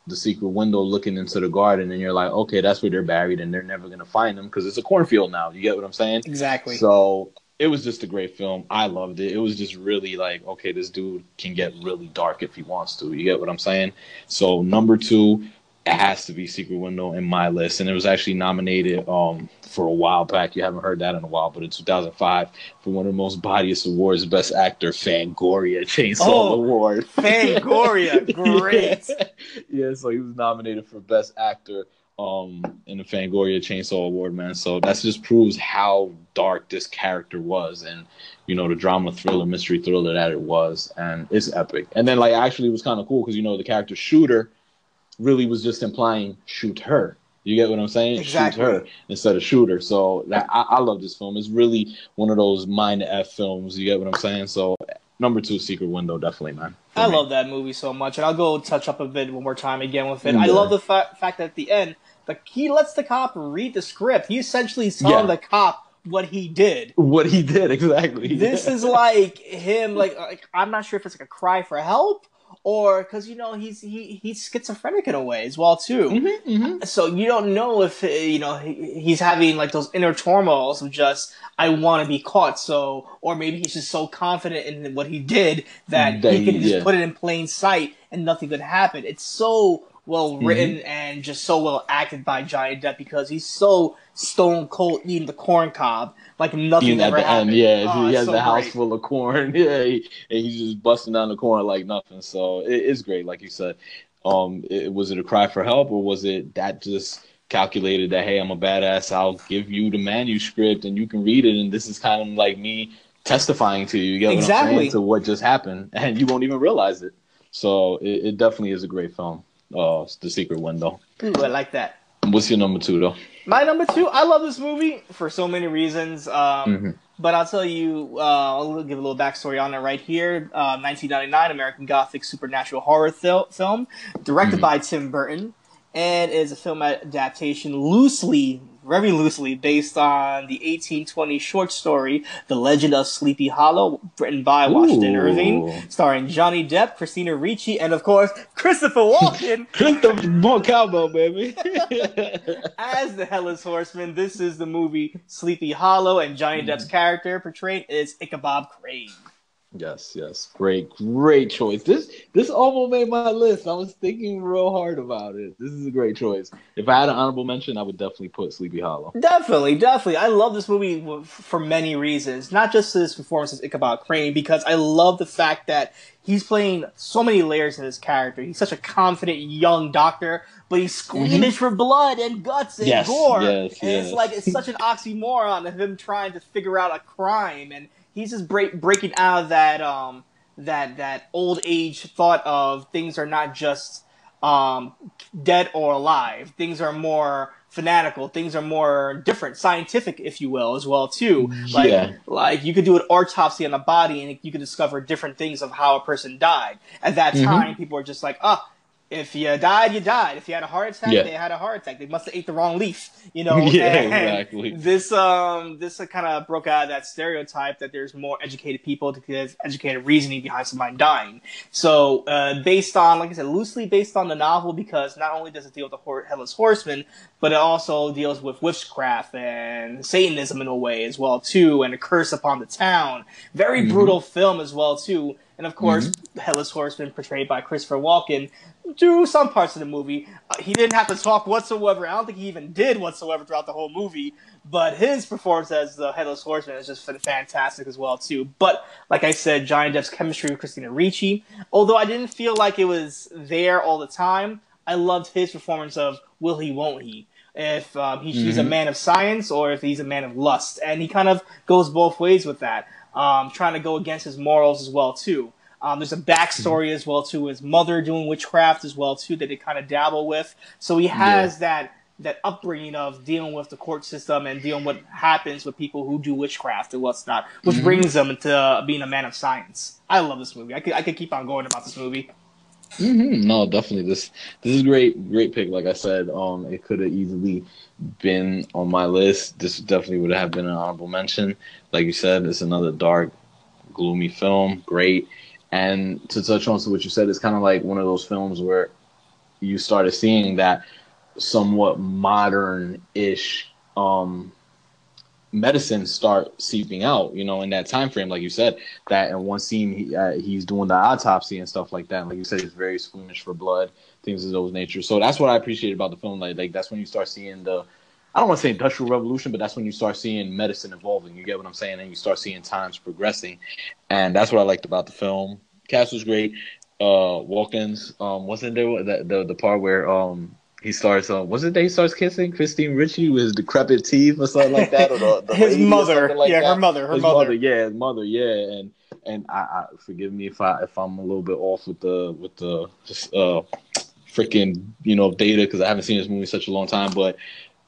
the secret window looking into the garden, and you're like, okay, that's where they're buried, and they're never gonna find them because it's a cornfield now. You get what I'm saying? Exactly. So it was just a great film. I loved it. It was just really like, okay, this dude can get really dark if he wants to. You get what I'm saying? So number two, it has to be Secret Window in my list, and it was actually nominated um for a while back. You haven't heard that in a while, but in 2005 for one of the most bodiest awards, Best Actor, Fangoria Chainsaw Oh, Award. Fangoria, great. yeah. yeah, so he was nominated for Best Actor um in the Fangoria Chainsaw Award, man. So that just proves how dark this character was and you know the drama thriller, mystery thriller that it was, and it's epic. And then like actually it was kind of cool because you know the character shooter really was just implying shoot her. You get what I'm saying? Exactly. Shoot her instead of shooter. So that, I, I love this film. It's really one of those mind F films. You get what I'm saying? So number two, Secret Window, definitely, man. I me. love that movie so much, and I'll go touch up a bit one more time again with it. I love the fa- fact that at the end, the he lets the cop read the script. He essentially telling Yeah. the cop what he did. what he did exactly. This is like him, like, like I'm not sure if it's like a cry for help or because you know he's he he's schizophrenic in a way as well too. Mm-hmm, So you don't know if uh, you know he, he's having like those inner turmoils of just I want to be caught. So or maybe he's just so confident in what he did that, he can just yeah. put it in plain sight and nothing could happen. It's so well Mm-hmm. written and just so well acted by Johnny Depp because he's so stone cold eating the corn cob like nothing Even at ever the happened. end, yeah, Oh, he has so the house great. full of corn. Yeah, he, and he's just busting down the corn like nothing. So it is great, like you said. Um, it, was it a cry for help, or was it that just calculated that hey, I'm a badass. I'll give you the manuscript and you can read it, and this is kind of like me testifying to you. You get what I'm Exactly. saying to what just happened, and you won't even realize it. So it, it definitely is a great film. Uh, The Secret Window. Ooh, I like that. What's your number two though? My number two, I love this movie for so many reasons. Um, Mm-hmm. But I'll tell you, uh, I'll give a little backstory on it right here. Uh, 1999 American Gothic supernatural horror thil- film, directed Mm-hmm. by Tim Burton, and is a film adaptation loosely, very loosely, based on the 1820 short story "The Legend of Sleepy Hollow," written by Washington Ooh. Irving, starring Johnny Depp, Christina Ricci, and of course Christopher Walken. Christopher More cowbell, baby. As the Hellas Horseman, this is the movie Sleepy Hollow, and Johnny hmm. Depp's character portrayed is Ichabod Crane. Yes, yes. Great, great choice. This this almost made my list. I was thinking real hard about it. This is a great choice. If I had an honorable mention, I would definitely put Sleepy Hollow. Definitely, definitely. I love this movie for many reasons. Not just his performance as Ichabod Crane, because I love the fact that he's playing so many layers in his character. He's such a confident young doctor, but he's mm-hmm. squeamish for blood and guts and Yes, gore. yes, and it's like it's such an oxymoron of him trying to figure out a crime, and he's just break, breaking out of that um that that old age thought of things are not just um dead or alive. Things are more fanatical. Things are more different, scientific, if you will, as well too. Like, Yeah. like you could do an autopsy on a body and you could discover different things of how a person died. At that Mm-hmm. time, people were just like, ah, if you died, you died. If you had a heart attack, Yeah. they had a heart attack. They must have ate the wrong leaf, you know. Yeah, And exactly. This um this kind of broke out of that stereotype that there's more educated people to give educated reasoning behind somebody dying. So uh, based on, like I said, loosely based on the novel, because not only does it deal with the Hor- headless horseman, but it also deals with witchcraft and Satanism in a way as well too, and a curse upon the town. Very brutal film as well too. And of course, the Headless Horseman, portrayed by Christopher Walken, do some parts of the movie. Uh, he didn't have to talk whatsoever. I don't think he even did whatsoever throughout the whole movie. But his performance as the Headless Horseman is just fantastic as well too. But like I said, Johnny Depp's chemistry with Christina Ricci, although I didn't feel like it was there all the time, I loved his performance of Will He, Won't He. If um, he, he's a man of science or if he's a man of lust, and he kind of goes both ways with that, um, trying to go against his morals as well too. Um, there's a backstory as well to His mother doing witchcraft as well too that they kind of dabble with. So he has that that upbringing of dealing with the court system and dealing with what happens with people who do witchcraft and what's not, which brings him into being a man of science. I love this movie. I could I could keep on going about this movie. hmm No, definitely. This this is great, great pick. Like I said, um, it could have easily been on my list. This definitely would have been an honorable mention. Like you said, it's another dark, gloomy film. Great. And to touch on to what you said, it's kind of like one of those films where you started seeing that somewhat modern-ish um, medicine start seeping out. You know, in that time frame, like you said, that in one scene he, uh, he's doing the autopsy and stuff like that. And like you said, he's very squeamish for blood, things of those nature. So that's what I appreciate about the film. Like, like that's when you start seeing the I don't want to say industrial revolution, but that's when you start seeing medicine evolving. You get what I'm saying? And you start seeing times progressing. And that's what I liked about the film. Cast was great. Uh Walkins, um, wasn't there the the, the part where um he starts uh, was it that he starts kissing Christine Ricci with his decrepit teeth or something like that? Or the, the His mother. like Yeah, her mother, her his mother. yeah, his mother, yeah. And and I, I forgive me if I if I'm a little bit off with the with the just uh freaking you know data because I haven't seen this movie in such a long time, but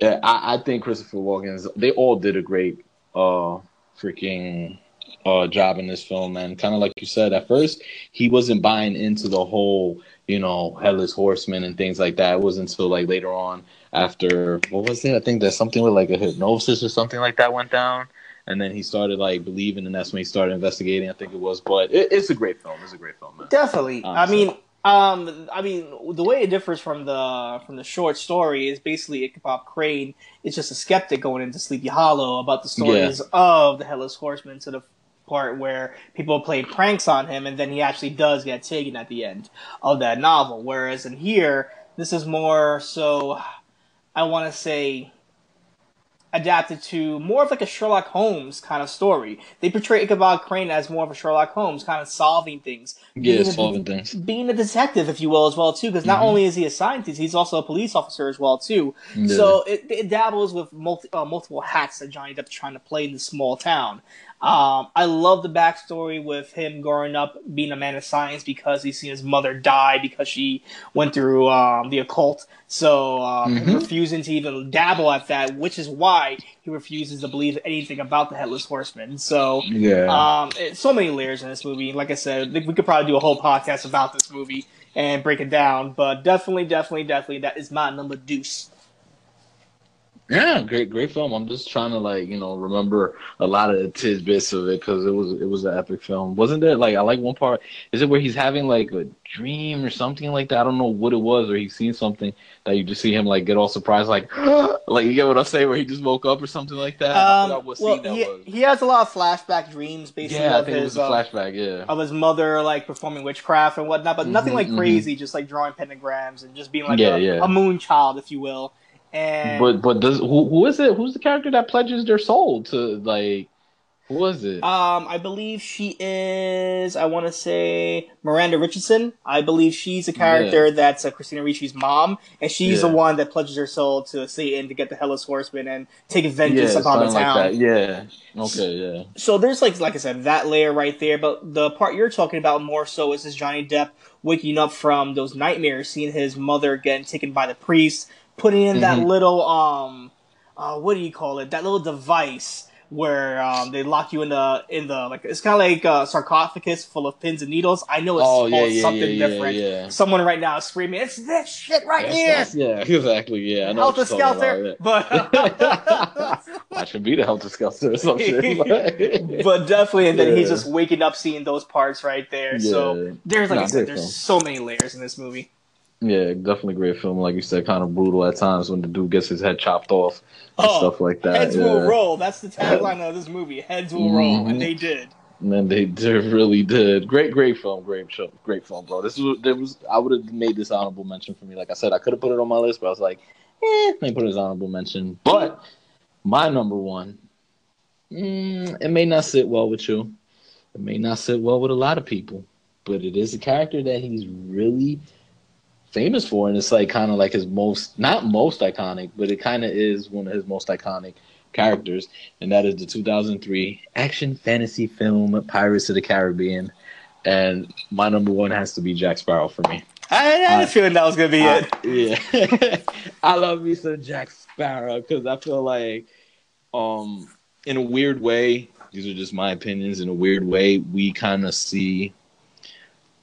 yeah, I, I think Christopher Walken's they all did a great uh freaking uh job in this film and kind of like you said at first he wasn't buying into the whole you know headless horseman and things like that. It wasn't until like later on after what was it? I think that something with like a hypnosis or something like that went down. And then he started like believing and that's when he started investigating i think it was. But it, it's a great film. It's a great film man. Definitely. I mean, um, I mean, the way it differs from the from the short story is basically Ichabod Crane is just a skeptic going into Sleepy Hollow about the stories of the Headless Horseman to the part where people play pranks on him, and then he actually does get taken at the end of that novel. Whereas in here, this is more so, I want to say, adapted to more of like a Sherlock Holmes kind of story. They portray Ichabod Crane as more of a Sherlock Holmes, kind of solving things. yeah being a- solving things being a detective, if you will, as well too, because not only is he a scientist, he's also a police officer as well too. Yeah. So it, it dabbles with multi, uh, multiple hats that Johnny Depp's trying to play in this small town. Um, I love the backstory with him growing up being a man of science because he's seen his mother die because she went through um, the occult. So um, him refusing to even dabble at that, which is why he refuses to believe anything about the headless horseman. So yeah um, it's so many layers in this movie. Like I said, we could probably do a whole podcast about this movie and break it down. But definitely, definitely, definitely, that is my number deuce. Yeah, great, great film. I'm just trying to like you know remember a lot of the tidbits of it because it was it was an epic film. Wasn't it? like I like one part? Is it where he's having like a dream or something like that? I don't know what it was, or he's seen something that you just see him like get all surprised, like like you get what I'm saying, where he just woke up or something like that. Um, well, that he, was. he has a lot of flashback dreams, basically, Yeah, I of think it his was a um, flashback. Yeah, of his mother like performing witchcraft and whatnot, but nothing Mhm, like mhm. crazy, just like drawing pentagrams and just being like Yeah, a, yeah. a moon child, if you will. And but but does who who is it? Who's the character that pledges their soul to like? Who was it? Um, I believe she is. I want to say Miranda Richardson. I believe she's a character that's uh, Christina Ricci's mom, and she's the one that pledges her soul to Satan to get the Headless Horseman and take vengeance yeah, upon the town. like that. Yeah. Okay. Yeah. So there's like, like I said, that layer right there. But the part you're talking about more so is this Johnny Depp waking up from those nightmares, seeing his mother getting taken by the priest, putting in that Mhm. little um, uh, what do you call it? That little device where um, they lock you in the in the like it's kind of like a sarcophagus full of pins and needles. I know it's Oh, yeah, called yeah, something yeah, different. Someone right now is screaming, "It's this shit right That's- here!" that's- yeah, exactly. Yeah, I know. Helter what you're talking Skelter, but. I should be the Helter Skelter or some shit. but- but definitely, and then he's just waking up seeing those parts right there. So there's like Nah, I said, there's so many layers in this movie. Yeah, definitely great film. Like you said, kind of brutal at times when the dude gets his head chopped off and Oh, stuff like that. Heads yeah. will roll. That's the tagline of this movie. Heads will roll, Mhm. and they did. Man, they, they really did. Great, great film. Great show. Great film, bro. This was there was I would have made this honorable mention for me. Like I said, I could have put it on my list, but I was like, eh, let me put it as honorable mention. But my number one, mm, it may not sit well with you. It may not sit well with a lot of people, but it is a character that he's really famous for, and it's like kind of like his most not most iconic, but it kind of is one of his most iconic characters, and that is the 2003 action fantasy film Pirates of the Caribbean. And my number one has to be Jack Sparrow for me. I had a feeling that was gonna be it. Yeah, I love me some Jack Sparrow because I feel like, um, in a weird way, these are just my opinions. In a weird way, we kind of see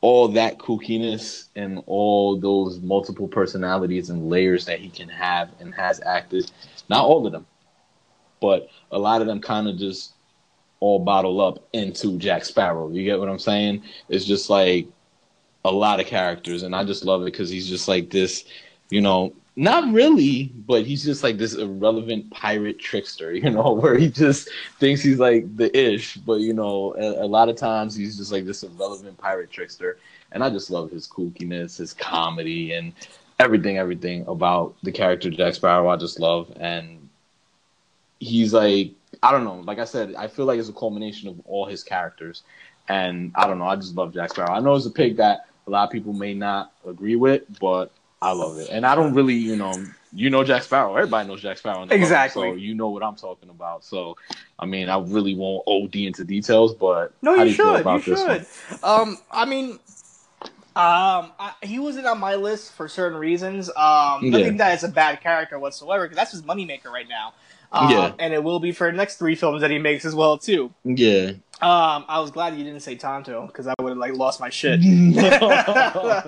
all that kookiness and all those multiple personalities and layers that he can have and has acted. Not all of them, but a lot of them kind of just all bottle up into Jack Sparrow. You get what I'm saying? It's just like a lot of characters, and I just love it because he's just like this, you know, not really, but he's just like this irrelevant pirate trickster, you know, where he just thinks he's like the ish, but you know, a, a lot of times he's just like this irrelevant pirate trickster, and I just love his kookiness, his comedy, and everything, everything about the character Jack Sparrow. I just love, and he's like, I don't know, like I said, I feel like it's a culmination of all his characters. And I don't know, I just love Jack Sparrow. I know it's a pick that a lot of people may not agree with, but I love it. And I don't really, you know, you know Jack Sparrow. Everybody knows Jack Sparrow. in the book, Exactly. So you know what I'm talking about. So, I mean, I really won't OD into details, but No, you you should. about You this should. Um, I mean, um, I, he wasn't on my list for certain reasons. Um, Yeah. nothing that is a bad character whatsoever, because that's his moneymaker right now. Um, Yeah. and it will be for the next three films that he makes as well too. Yeah. Um, I was glad you didn't say Tonto because I would have like lost my shit. I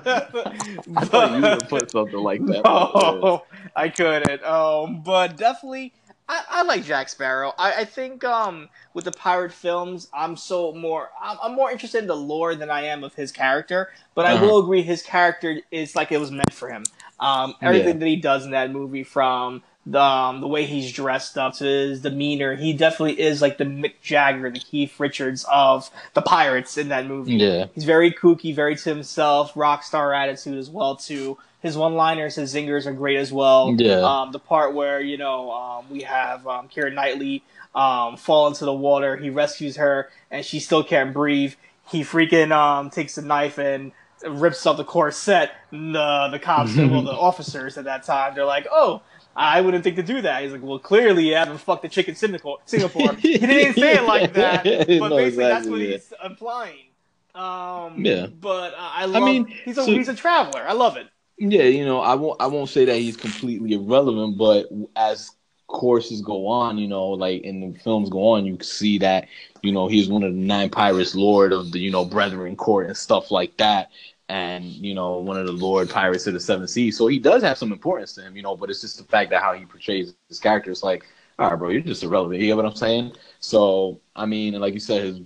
thought you would put something like that. No, I couldn't. Um, but definitely, I, I like Jack Sparrow. I, I think um, with the pirate films, I'm so more. I'm, I'm more interested in the lore than I am of his character. But I Uh-huh. will agree, his character is like it was meant for him. Um, everything Yeah. that he does in that movie, from the um, the way he's dressed up to his demeanor, he definitely is like the Mick Jagger, the Keith Richards of the pirates in that movie. Yeah. He's very kooky, very to himself, rock star attitude as well too. His one-liners, his zingers are great as well. Yeah. Um, the part where you know um, we have um, Keira Knightley um, fall into the water, he rescues her, and she still can't breathe. He freaking um, takes a knife and rips off the corset. The the cops, well, the officers at that time, they're like, "Oh." I wouldn't think to do that. He's like, well, clearly you haven't fucked the chick in Singapore. Singapore. he didn't say it like that, but No, basically that's what yeah. he's implying. Um, Yeah. But uh, I love. mean, he's a so- he's a traveler. I love it. Yeah, you know, I won't I won't say that he's completely irrelevant, but as courses go on, you know, like in the films go on, you can see that, you know, he's one of the nine pirates, lord of the, you know, Brethren Court and stuff like that. And, you know, one of the Lord Pirates of the Seven Seas. So he does have some importance to him, you know, but it's just the fact that how he portrays his character. It's like, all right, bro, you're just irrelevant. You get what I'm saying? So, I mean, and like you said, his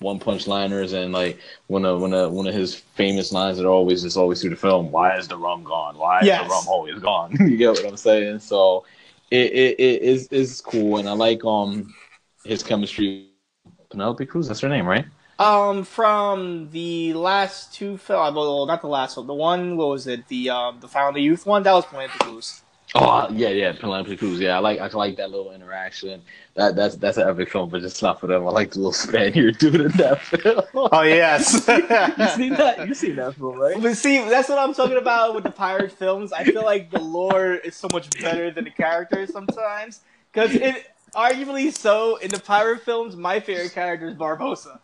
one punch liners and like one of one of one of his famous lines that are always just always through the film. Why is the rum gone? Why is Yes. the rum always gone? you get what I'm saying? So it it, it is is cool, and I like um his chemistry. Penelope Cruz, that's her name, right? Um, from the last two films, well, not the last one, the one, what was it? The um, the Fountain of Youth one. That was Penelope Cruz. Oh yeah, yeah, Penelope Cruz. Yeah, I like I like that little interaction. That that's that's an epic film, but just not for them. I like the little Spaniard dude in that film. Oh yes. you seen that? You seen that film, right? But see, that's what I'm talking about with the pirate films. I feel like the lore is so much better than the characters sometimes. Because it, arguably so, in the pirate films, my favorite character is Barbossa.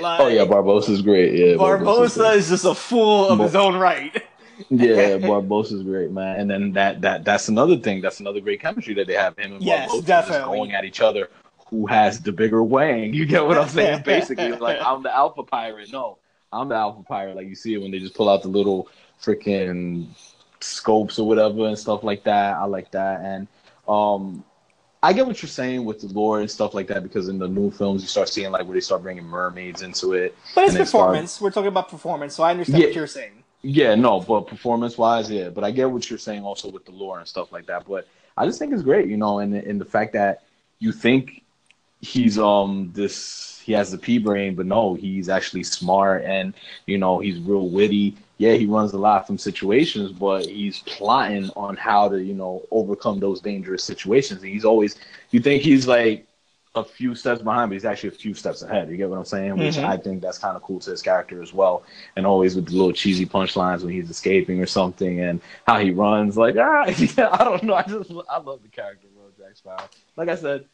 Like, Oh yeah, Barbossa's great. Yeah, Barbossa's Barbossa is just a fool of his own right. yeah, Barbossa's great, man. And then that that that's another thing. That's another great chemistry that they have him and Yes, Barbossa just definitely. going at each other who has the bigger wang. You get what I'm saying? Basically, like I'm the alpha pirate. No, I'm the alpha pirate. Like you see it when they just pull out the little freaking scopes or whatever and stuff like that. I like that, and um, I get what you're saying with the lore and stuff like that because in the new films you start seeing like where they start bringing mermaids into it. But it's they start- performance. We're talking about performance, so I understand Yeah. what you're saying. Yeah, no, but performance wise, yeah. But I get what you're saying also with the lore and stuff like that. But I just think it's great, you know, and and the fact that you think he's um this he has the pea brain, but no, he's actually smart and you know he's real witty. Yeah, he runs a lot from situations, but he's plotting on how to you know overcome those dangerous situations. And he's always you think he's like a few steps behind, but he's actually a few steps ahead. You get what I'm saying? Which Mhm. I think that's kind of cool to his character as well. And always with the little cheesy punchlines when he's escaping or something, and how he runs. Like, ah, yeah, I don't know. I just I love the character of Jack Sparrow. Like I said,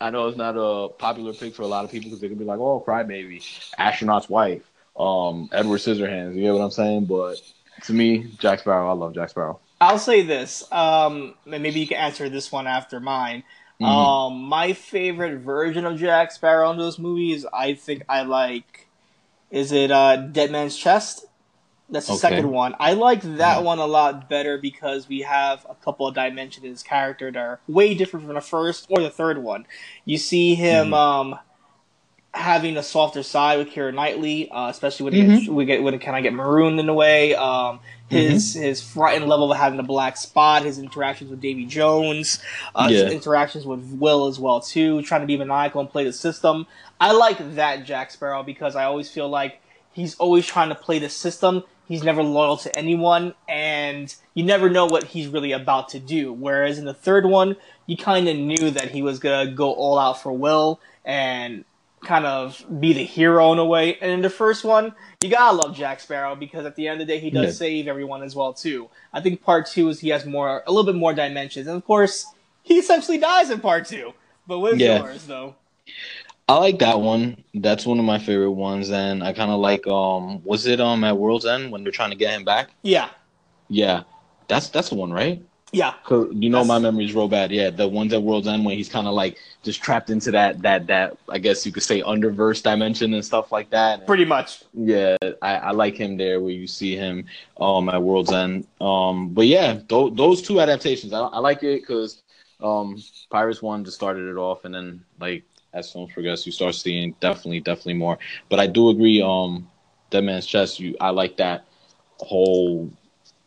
I know it's not a popular pick for a lot of people because they could be like, oh, Crybaby, astronaut's wife, um, Edward Scissorhands. You get what I'm saying? But to me, Jack Sparrow, I love Jack Sparrow. I'll say this. Um, and maybe you can answer this one after mine. Mhm. Um, my favorite version of Jack Sparrow in those movies, I think I like. Is it uh, Dead Man's Chest? That's the Okay. second one. I like that Yeah. one a lot better because we have a couple of dimensions in his character that are way different from the first or the third one. You see him Mhm. um, having a softer side with Keira Knightley, uh, especially when it gets, we get when it kind of get marooned in a way. Um, his his frightened level of having a black spot, his interactions with Davy Jones, uh, his Yeah. interactions with Will as well too, trying to be maniacal and play the system. I like that Jack Sparrow because I always feel like he's always trying to play the system. He's never loyal to anyone, and you never know what he's really about to do. Whereas in the third one, you kind of knew that he was gonna go all out for Will and kind of be the hero in a way. And in the first one, you gotta love Jack Sparrow because at the end of the day, he does Yeah. save everyone as well too. I think part two is he has more, a little bit more dimensions, and of course, he essentially dies in part two. But what's Yeah. yours though? I like that one. That's one of my favorite ones. And I kind of like, um, was it um at World's End when they're trying to get him back? Yeah, Yeah, that's that's the one, right? yeah, Cause you know That's- my memory's real bad. Yeah, the ones at World's End when he's kind of like just trapped into that that that I guess you could say underverse dimension and stuff like that. pretty much. Yeah, I, I like him there where you see him um at World's End. Um, but yeah, th- those two adaptations, I, I like it because um Pirates one just started it off, and then like as films progress, you start seeing definitely definitely more. But I do agree. Um, Dead Man's Chest, you I like that whole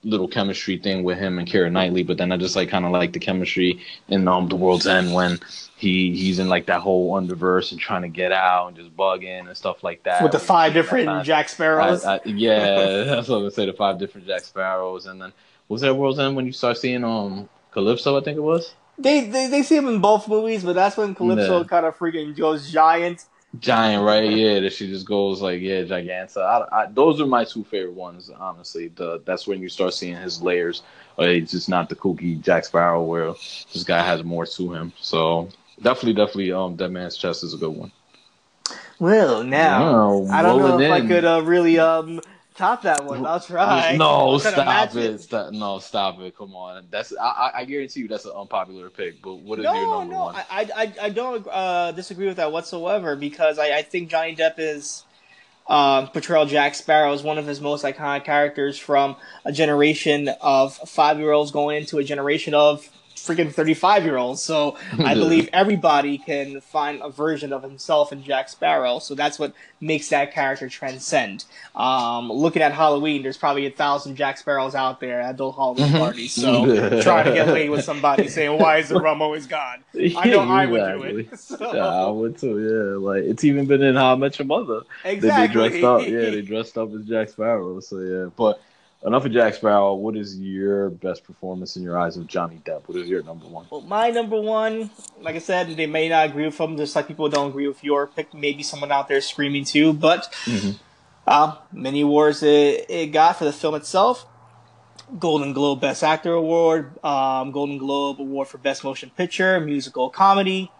little chemistry thing with him and Keira Knightley. But then I just like kind of like the chemistry in um the World's End when. He, he's in like that whole underverse and trying to get out and just bugging and stuff like that. With the five different. Jack Sparrows. I, I, yeah, that's what I'm gonna say. The five different Jack Sparrows, and then was that World's End when you start seeing um Calypso? I think it was They, they they see him in both movies, but that's when Calypso Yeah. kind of freaking goes giant. Giant, right? Yeah, that she just goes like yeah, Giganta. I, I, those are my two favorite ones, honestly. The that's when you start seeing his layers. Uh, It's just not the kooky Jack Sparrow where this guy has more to him. So definitely, definitely, um, Dead Man's Chest is a good one. Well, now I don't know if I could uh, really um top that one. I'll try. No, I'll try to stop it. Stop, no, stop it. Come on. That's I, I, guarantee you that's an unpopular pick. But what is your No, number no, one? I, I, I don't uh, disagree with that whatsoever because I, I think Johnny Depp is um, portrayal Jack Sparrow is one of his most iconic characters from a generation of five year olds going into a generation of freaking 35 year old. So I believe everybody can find a version of himself in Jack Sparrow. So that's what makes that character transcend. Um, looking at Halloween, there's probably a thousand Jack Sparrows out there at adult Halloween parties. So trying to get laid with somebody saying, why is the rum always gone? I know I would do it. So, Yeah, I would too. Yeah, like it's even been in How I Met Your Mother. exactly. They, they dressed up. Yeah, they dressed up as Jack Sparrow. So yeah, but enough of Jack Sparrow. What is your best performance in your eyes of Johnny Depp? What is your number one? Well, my number one, like I said, they may not agree with him, just like people don't agree with your pick. Maybe someone out there screaming too, but Mhm. uh, many awards it, it got for the film itself. Golden Globe Best Actor Award, um, Golden Globe Award for Best Motion Picture, Musical Comedy,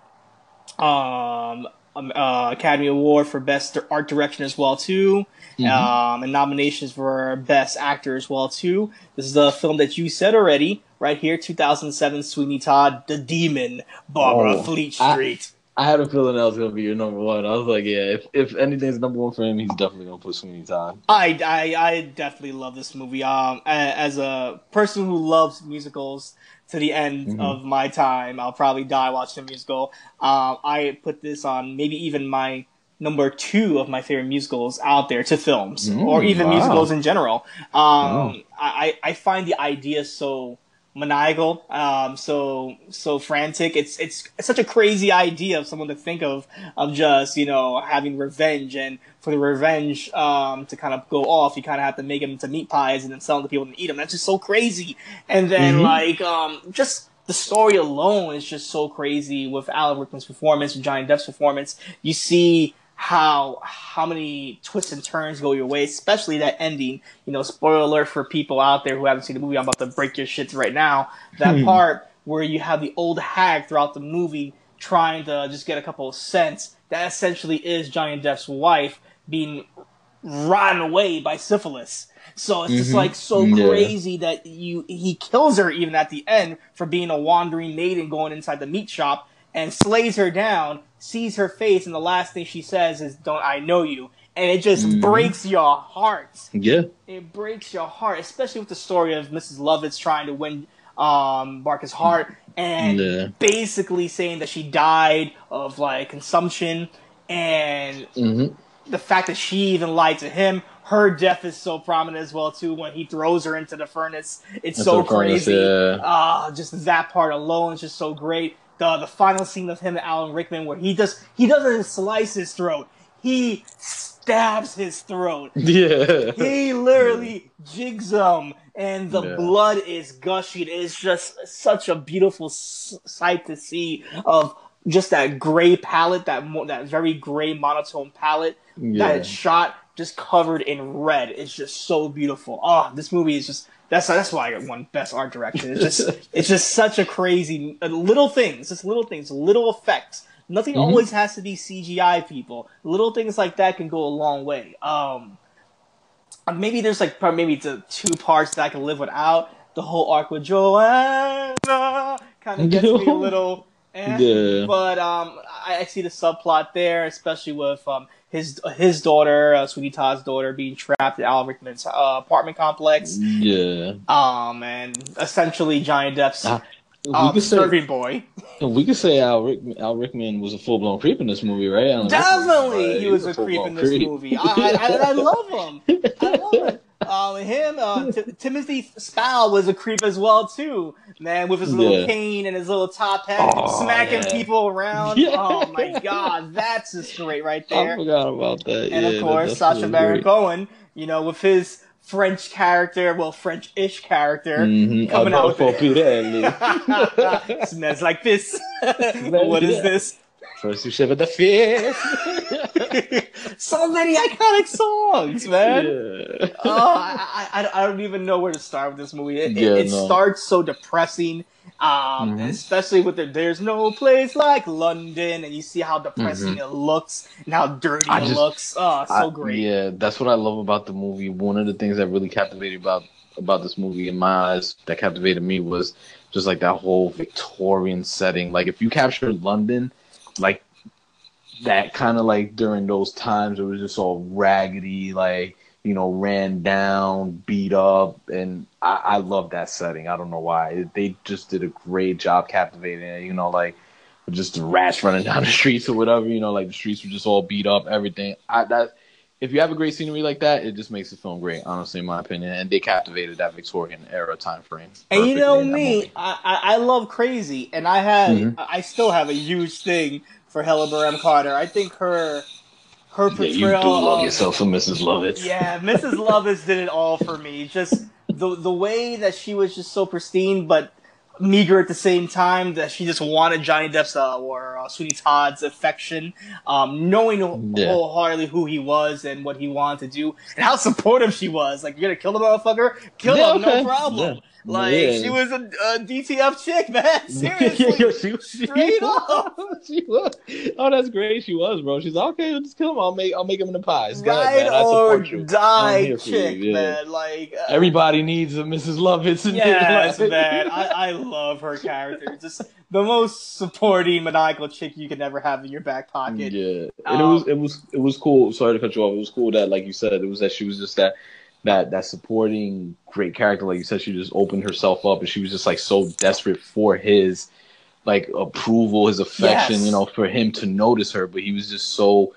um, um, uh, Academy Award for Best Art Direction as well too, um, and nominations for Best Actor as well too. This is the film that you said already, right here, 2007 Sweeney Todd, The Demon, Barber Oh, Fleet I- Street. I had a feeling that was gonna be your number one. I was like, yeah, if if anything's number one for him, he's definitely gonna put Sweeney Todd. I, I, I definitely love this movie. Um, as a person who loves musicals to the end Mhm. of my time, I'll probably die watching a musical. Um, I put this on maybe even my number two of my favorite musicals out there to films Mm, or even wow. musicals in general. Um, I I find the idea so maniacal, um, so so frantic. It's it's it's such a crazy idea of someone to think of of just you know having revenge and for the revenge um, to kind of go off, you kind of have to make them into meat pies and then sell them to people and eat them. That's just so crazy. And then Mhm. like um, just the story alone is just so crazy with Alan Rickman's performance and Johnny Depp's performance. You see how how many twists and turns go your way, especially that ending. You know, spoiler alert for people out there who haven't seen the movie. I'm about to break your shits right now. That Hmm. part where you have the old hag throughout the movie trying to just get a couple of cents. That essentially is Johnny Depp's wife being rotten away by syphilis. So it's just Mhm. like so Yeah. crazy that you he kills her even at the end for being a wandering maiden going inside the meat shop and slays her down, sees her face, and the last thing she says is "Don't I know you?" And it just Mhm. breaks your heart. Yeah, It breaks your heart, especially with the story of Mrs. Lovitz trying to win um, Marcus' heart and Yeah. basically saying that she died of like consumption and hmm the fact that she even lied to him. Her death is so prominent as well too when he throws her into the furnace. It's so crazy. Yeah. Ah, just that part alone is just so great. The the final scene of him and Alan Rickman where he does he doesn't slice his throat. He stabs his throat. yeah. He literally jigs him, and the Yeah. blood is gushing. It's just such a beautiful s- sight to see of just that gray palette, that mo- that very gray monotone palette Yeah. that shot just covered in red. It's just so beautiful. Oh, this movie is just that's that's why I won best art direction. It's just it's just such a crazy uh, little things, just little things, little effects. Nothing Mhm. always has to be CGI. People, little things like that can go a long way. Um, uh, maybe there's like maybe the two parts that I can live without. The whole arc with Joanna kind of gets me a little. Eh. Yeah. But um, I, I see the subplot there, especially with um his his daughter, uh, Sweeney Todd's daughter, being trapped at Alan Rickman's uh, apartment complex. Yeah. Um, and essentially Johnny Depp's We um, serving boy. we could say Al Rickman, Al Rickman was a full blown creep in this movie, right? Definitely, he was a creep in this creep. movie. I, I, I love him. I love him. Um, him, uh, T- Timothy Spall was a creep as well too. Man, with his little Yeah. cane and his little top hat, Oh, smacking yeah. people around. Yeah. Oh my god, that's just great right there. I forgot about that. and of course, Sacha Baron. Cohen, you know, with his French character, well, French-ish character, Mhm. coming out with. Smells like this. what is this? First you shiver the fist. so many iconic songs, man. Yeah. oh, I, I, I don't even know where to start with this movie. It, it- Yeah, it no. starts so depressing, um, Mhm. especially with the "There's no place like London," and you see how depressing it looks and how dirty Mm-hmm. I it just- looks. Oh, so I- great. Yeah, that's what I love about the movie. One of the things that really captivated about about this movie in my eyes that captivated me was just like that whole Victorian setting. Like if you captured London, like that kind of like during those times it was just all raggedy, like you know, ran down, beat up, and I, I love that setting. I don't know why they just did a great job captivating it. You know, like just the rats running down the streets or whatever. You know, like the streets were just all beat up, everything. I that if you have a great scenery like that, it just makes the film great. Honestly, in my opinion, and they captivated that Victorian era time frame. And you know me. I, I love crazy, and I have Mhm. I still have a huge thing for Helen Bonham Carter. I think her her portrayal. Yeah, you do love of- yourself some Mrs. Lovitz. Yeah, Mrs. Lovitz did it all for me. Just the the way that she was just so pristine, but meager at the same time. That she just wanted Johnny Depp's uh, or uh, Sweeney Todd's affection, um, knowing Yeah. wholeheartedly who he was and what he wanted to do, and how supportive she was. Like, you're gonna kill the motherfucker, kill Yeah, him, okay. no problem. Like, Yeah. she was a, a DTF chick, man. Seriously. Yeah, she, she, Straight was. up. she was. Oh, that's great. She was, bro. She's like, okay. Just kill him. I'll make. I'll make him in the pies. Go ahead, Ride man. Or support you. I'm die you, chick, yeah. man. Like uh, Everybody needs a Mrs. Lovitz. In Yes, life. man. I, I love her character. Just the most supporting maniacal chick you could ever have in your back pocket. Yeah, and it Um, was it was it was cool. Sorry to cut you off. It was cool that, like you said, it was that she was just that that that supporting great character. Like you said, she just opened herself up, and she was just like so desperate for his like approval, his affection. Yes. You know, for him to notice her, but he was just so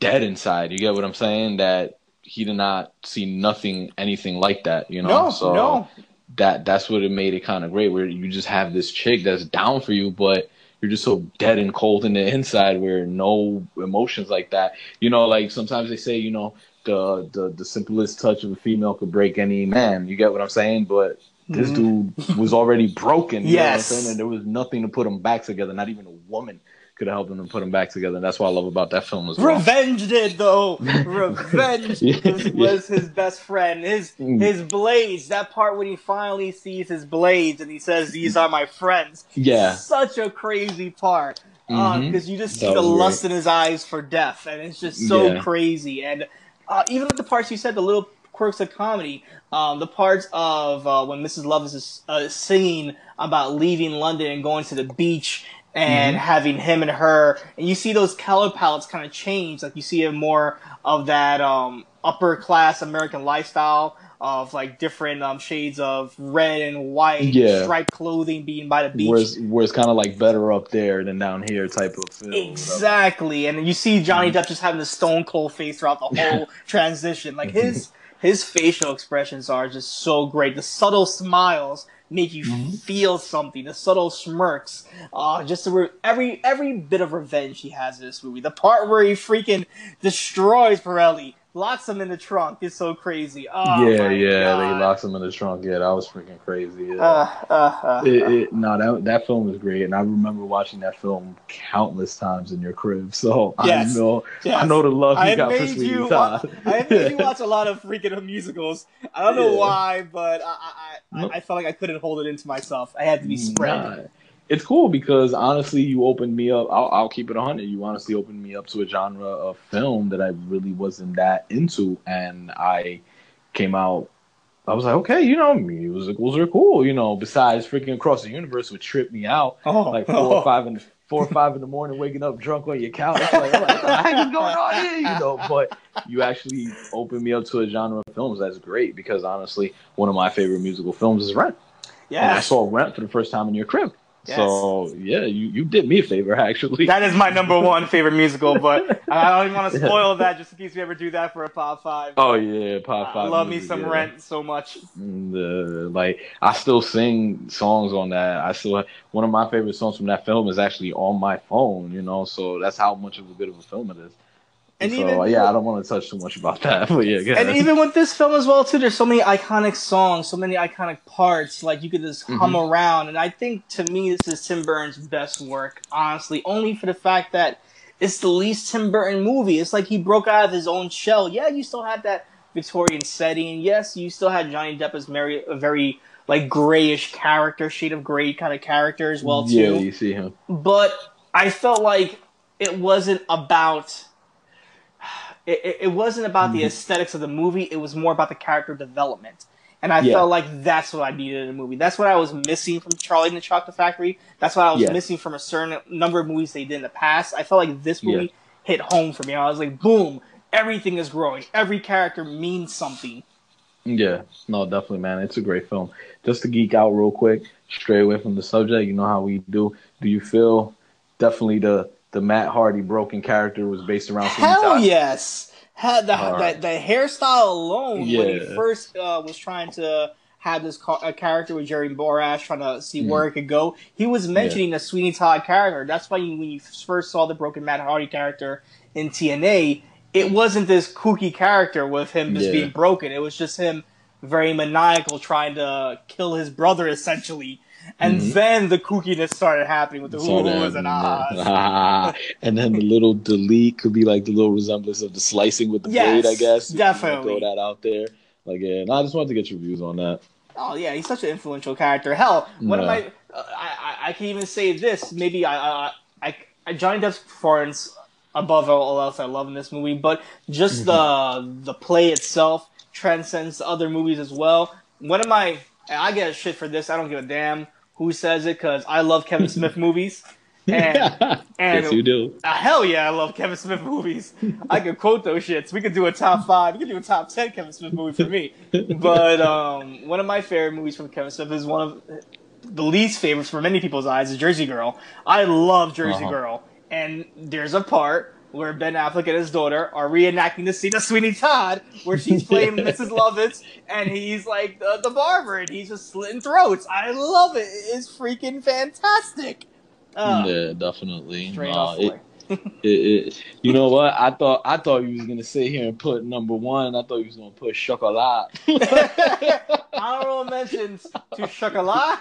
dead inside. You get what I'm saying? That he did not see nothing, anything like that. You know, No, so no. that that's what it made it kind of great where you just have this chick that's down for you but you're just so dead and cold in the inside where no emotions like that you know like sometimes they say you know the the, the simplest touch of a female could break any man you get what i'm saying but this dude was already broken you know what I'm Mm-hmm. Yes. and there was nothing to put them back together not even a woman could have helped him to put them back together and that's what i love about that film as well Revenge did though. Revenge Yeah, was, yeah. was his best friend. His Mm. his blades. That part when he finally sees his blades and he says, "These are my friends." Yeah. such a crazy part because Mhm. you just see That the lust great. in his eyes for death, and it's just so Yeah. crazy. And uh, even with the parts you said, the little quirks of comedy, um, the parts of uh, when Mrs. Love is uh, singing about leaving London and going to the beach and Mm-hmm. having him and her, and you see those color palettes kind of change. Like you see more of that um, upper class American lifestyle of like different um, shades of red and white, Yeah. striped clothing being by the beach. where it's kind of like better up there than down here type of feel Exactly, and you see Johnny Mm-hmm. Depp just having the stone cold face throughout the whole transition. Like his his facial expressions are just so great. The subtle smiles make you Mm-hmm. feel something. The subtle smirks, uh, just re- every every bit of revenge he has in this movie. The part where he freaking destroys Pirelli, locks him in the trunk, is so crazy. Oh, yeah, yeah, God. they locked him in the trunk. Yeah, that was freaking crazy. Yeah. Uh, uh, uh, it, it, no, that that film was great, and I remember watching that film countless times in your crib. So Yes, I know, yes. I know the love you I got for Sweeney you. Todd. I have made you watch a lot of freaking musicals. I don't know Yeah. why, but I, I, I, Nope. I felt like I couldn't hold it into myself. I had to be spread. Nah, it's cool because honestly, you opened me up. I'll, I'll keep it hundred. You honestly opened me up to a genre of film that I really wasn't that into, and I came out. I was like, okay, you know, musicals are cool. You know, besides freaking Across the Universe would trip me out. Oh, like four or five in four or five in the morning, waking up drunk on your couch. Like, like, what the heck is going on here? You know, but you actually opened me up to a genre of films that's great because honestly, one of my favorite musical films is Rent. Yeah, and I saw Rent for the first time in your crib. Yes. So yeah, you, you did me a favor actually. that is my number one favorite musical. But I don't even want to spoil that, just in case we ever do that for a pop five. oh yeah, pop I five. love me some yeah. Rent so much. And, uh, like I still sing songs on that. I still one of my favorite songs from that film is actually on my phone. You know, so that's how much of a good of a film it is. And so even- yeah, I don't want to touch too much about that, but yeah, And even with this film as well too, there's so many iconic songs, so many iconic parts. Like you could just hum Mm-hmm. around, and I think to me this is Tim Burton's best work, honestly. Only for the fact that it's the least Tim Burton movie. It's like he broke out of his own shell. Yeah, you still had that Victorian setting. Yes, you still had Johnny Depp as Mary, a very like grayish character, shade of gray kind of character as well too yeah, you see him. but I felt like it wasn't about it, it- wasn't about Mm-hmm. the aesthetics of the movie. It was more about the character development, and I Yeah. felt like that's what I needed in a movie. That's what I was missing from Charlie and the Chocolate Factory. That's what I was Yeah. missing from a certain number of movies they did in the past. I felt like this movie Yeah. hit home for me. I was like, boom, everything is growing. Every character means something. Yeah, no, definitely, man. It's a great film. Just to geek out real quick, stray away from the subject. You know how we do. Do you feel definitely the the Matt Hardy broken character was based around? Sweeney Hell yes. Had the, All the, right. the hairstyle alone when he first uh, was trying to have this ca- a character with Jeremy Borash trying to see Mm-hmm. where it could go. He was mentioning the Sweeney Todd character. That's why you, when you first saw the broken Matt Hardy character in TNA, it wasn't this kooky character with him just Yeah. being broken. It was just him very maniacal trying to kill his brother essentially. And Mm-hmm. then the kookiness started happening with the So oohs and ahs. and then the little delete could be like the little resemblance of the slicing with the Yes, blade, I guess. If you wanna definitely. throw that out there. Like, yeah, no, I just wanted to get your views on that. Oh yeah, he's such an influential character. Hell, one of my, uh, I, I I can even say this. Maybe I, I, I, I Johnny Depp's performance above all else I love in this movie, but just Mm-hmm. the the play itself transcends other movies as well. One of my, I get shit for this. I don't give a damn who says it because I love Kevin Smith movies. And, and yes, you do. uh, hell yeah, I love Kevin Smith movies. I could quote those shits. We could do a top five. We could do a top ten Kevin Smith movie for me. But um, one of my favorite movies from Kevin Smith is one of the least favorites for many people's eyes is Jersey Girl. I love Jersey Uh-huh. Girl, and there's a part where Ben Affleck and his daughter are reenacting the scene of Sweeney Todd, where she's playing Mrs. Lovitz, and he's like the, the barber, and he's just slitting throats. I love it. It's freaking fantastic. Uh, yeah, definitely. off it- it- it- you know what? I thought I thought you was gonna sit here and put number one. I thought you was gonna put chocolat. Honorable mentions to Chocolat.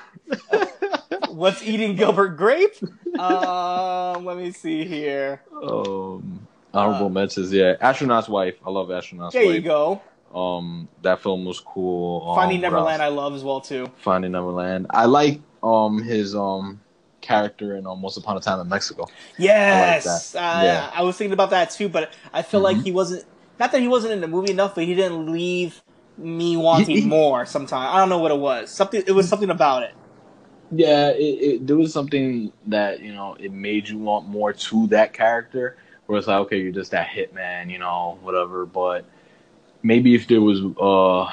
What's eating Gilbert Grape? Um, let me see here. um, honorable mentions. Yeah, astronaut's wife. I love astronaut's There wife. There you go. Um, that film was cool. Um, Finding what Neverland, I love as well too. Finding Neverland. I like um his um character in um, Once Upon a Time in Mexico. Yes, that. uh, Yeah. I was thinking about that too, but I feel like he wasn't. Not that he wasn't in the movie enough, but he didn't leave me wanting He- he- more. Sometimes I don't know what it was. Something. It was something about it. Yeah, it, it there was something that you know it made you want more to that character. Where it's like, okay, you're just that hitman, you know, whatever. But maybe if there was uh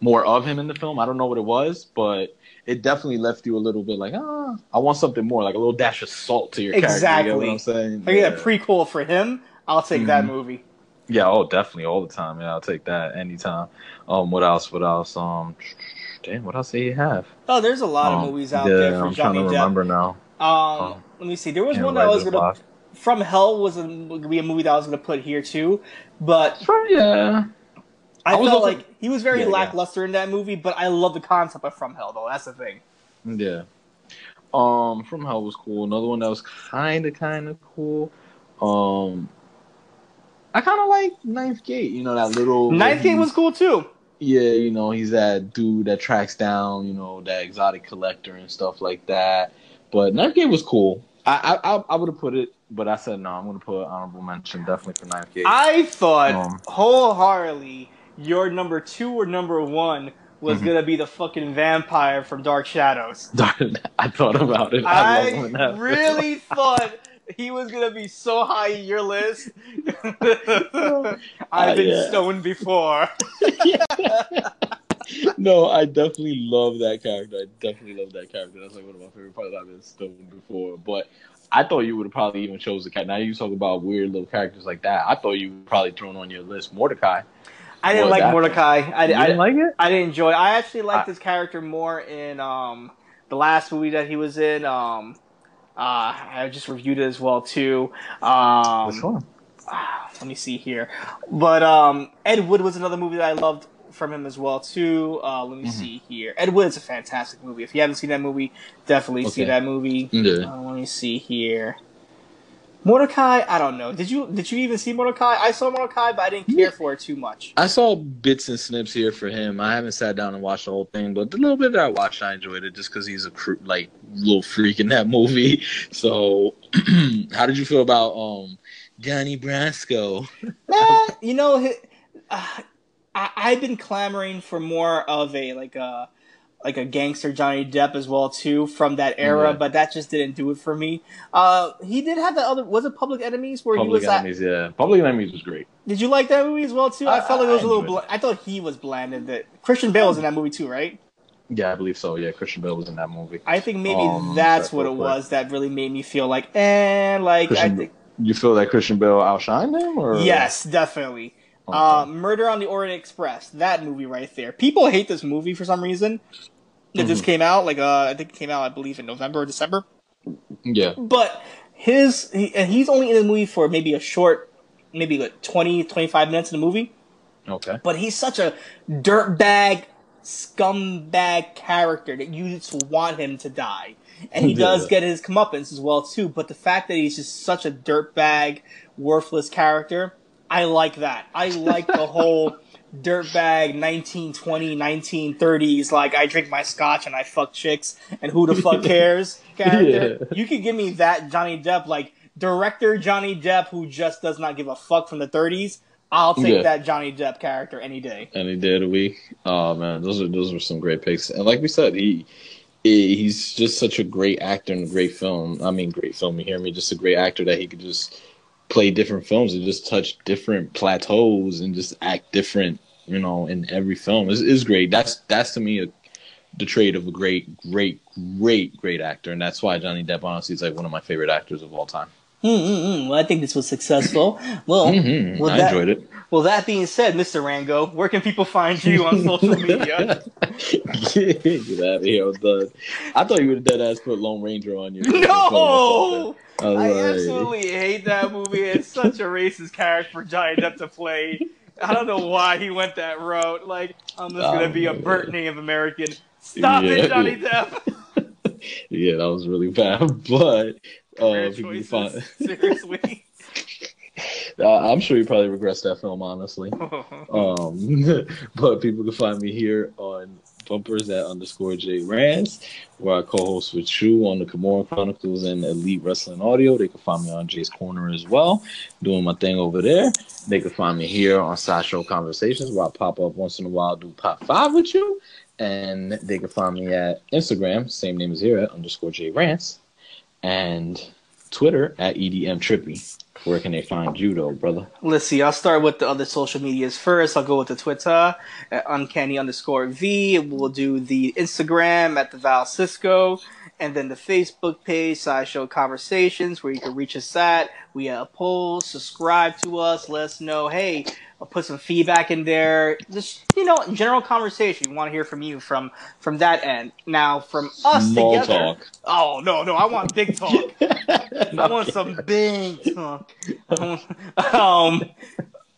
more of him in the film, I don't know what it was, but it definitely left you a little bit like, ah, I want something more, like a little dash of salt to your character. You get what Exactly. I'm saying? I get a prequel for him, I'll take that Mhm. movie. Yeah, oh, definitely all the time. Yeah, I'll take that anytime. Um, what else? What else? Um, damn, what else do you have? Oh, there's a lot Um, of movies out yeah, there for I'm Johnny trying to Depp. remember now. Um, let me see. There was one that I was gonna. off. From Hell was a, gonna be a movie that I was gonna put here too, but Yeah, I, I felt also- like he was very Yeah, yeah. lackluster in that movie. But I love the concept of From Hell, though. That's the thing. Yeah. Um, From Hell was cool. Another one that was kind of kind of cool. Um, I kind of like Ninth Gate. You know that little Ninth Gate was cool too. Yeah, you know he's that dude that tracks down you know that exotic collector and stuff like that. But Ninth Gate was cool. I I I, would have put it, but I said no. I'm gonna put honorable mention definitely for Ninth Gate. I thought Um, wholeheartedly your number two or number one was Mhm. gonna be the fucking vampire from Dark Shadows. I thought about it. I, love him in I really thought he was gonna be so high in your list. I've been yeah. stoned before. no, I definitely love that character. I definitely love that character. That's like one of my favorite parts I've been stoned before. But I thought you would have probably even chose the cat. Now you talk about weird little characters like that. I thought you would probably thrown on your list Mortdecai. I didn't like that- Mortdecai. I, didn't like it? I didn't enjoy. It. I actually liked I- his character more in um the last movie that he was in. Um, uh, I just reviewed it as well too. Um, Which one? let me see here. But um, Ed Wood was another movie that I loved from him as well too. Uh, let me Mm-hmm. see here. Ed Wood is a fantastic movie. If you haven't seen that movie, definitely see that movie. Yeah. Uh, let me see here. Mortdecai, I don't know. Did you did you even see Mortdecai? I saw Mortdecai, but I didn't care for it too much. I saw bits and snips here for him. I haven't sat down and watched the whole thing, but the little bit that I watched, I enjoyed it just because he's a cr- like little freak in that movie. So, how did you feel about um Johnny Brasco? You know, uh, I, I've been clamoring for more of a like a like a gangster Johnny Depp as well too from that era, Yeah. but that just didn't do it for me. Uh, he did have that other was it Public Enemies where Public he was. At, Enemies, yeah. Public Enemies was great. did you like that movie as well too? I, I- felt like it was I a little. Bl- I thought he was blanded. That Christian Bale was in that movie too, right? Yeah, I believe so. Yeah, Christian Bale was in that movie. I think maybe Um, that's what it was that really made me feel like, eh, like I think. you feel that Christian Bale outshined him, or Yes, definitely. Uh, Murder on the Orient Express, that movie right there. People hate this movie for some reason. That just came out, like uh, I think it came out, I believe, in November or December. yeah, But his, he, and he's only in the movie for maybe a short, maybe like 20, 25 minutes in the movie. okay, But he's such a dirtbag, scumbag character that you just want him to die. And he Yeah. does get his comeuppance as well too. But the fact that he's just such a dirtbag, worthless character, I like that. I like the whole dirtbag 1920, 1930s, like I drink my scotch and I fuck chicks and who the fuck cares character. Yeah. You could give me that Johnny Depp, like director Johnny Depp who just does not give a fuck from the 30s. I'll take Yeah. that Johnny Depp character any day. any day of the week. Oh man, those are those were some great picks. And like we said, he he's just such a great actor in a great film. I mean, great film. You hear me? Just a great actor that he could just play different films and just touch different plateaus and just act different. You know, in every film is is great. That's that's to me a, the trait of a great, great, great, great actor, and that's why Johnny Depp honestly is like one of my favorite actors of all time. Mm-mm-mm. Well, I think this was successful. Well, Mhm. well I that, enjoyed it. Well, that being said, Mr. Rango, where can people find you on social media? Get out of here, I'm. I thought you would have dead ass put Lone Ranger on you. no! I I like- absolutely hate that movie. It's such a racist character for Johnny Depp to play. I don't know why he went that route. Like, I'm just gonna oh, be a burnt Native American. Stop Yeah. it, Johnny Depp. Yeah, that was really bad. But uh, Bad people choices. find, Seriously. uh, I'm sure you probably regrets that film, honestly. Um, but people can find me here on bumpers at underscore J Rants, where I co-host with Chu on the Kimura Chronicles and Elite Wrestling Audio. They can find me on Jay's Corner as well, doing my thing over there. They can find me here on Sideshow Conversations, where I pop up once in a while, do pop five with you. And they can find me at Instagram, same name as here at underscore J Rants, and Twitter at EDM Trippy. Where can they find you though, brother? Let's see. I'll start with the other social medias first. I'll go with the Twitter at uncanny underscore V. We'll do the Instagram at the Val Cisco, and then the Facebook page, Sideshow Conversations, where you can reach us at. We have a poll. Subscribe to us. Let us know. Hey, I'll put some feedback in there. Just you know, general conversation. We want to hear from you from from that end. Now, from us Small together. talk. Oh no, no, I want big talk. I want some big talk. Um,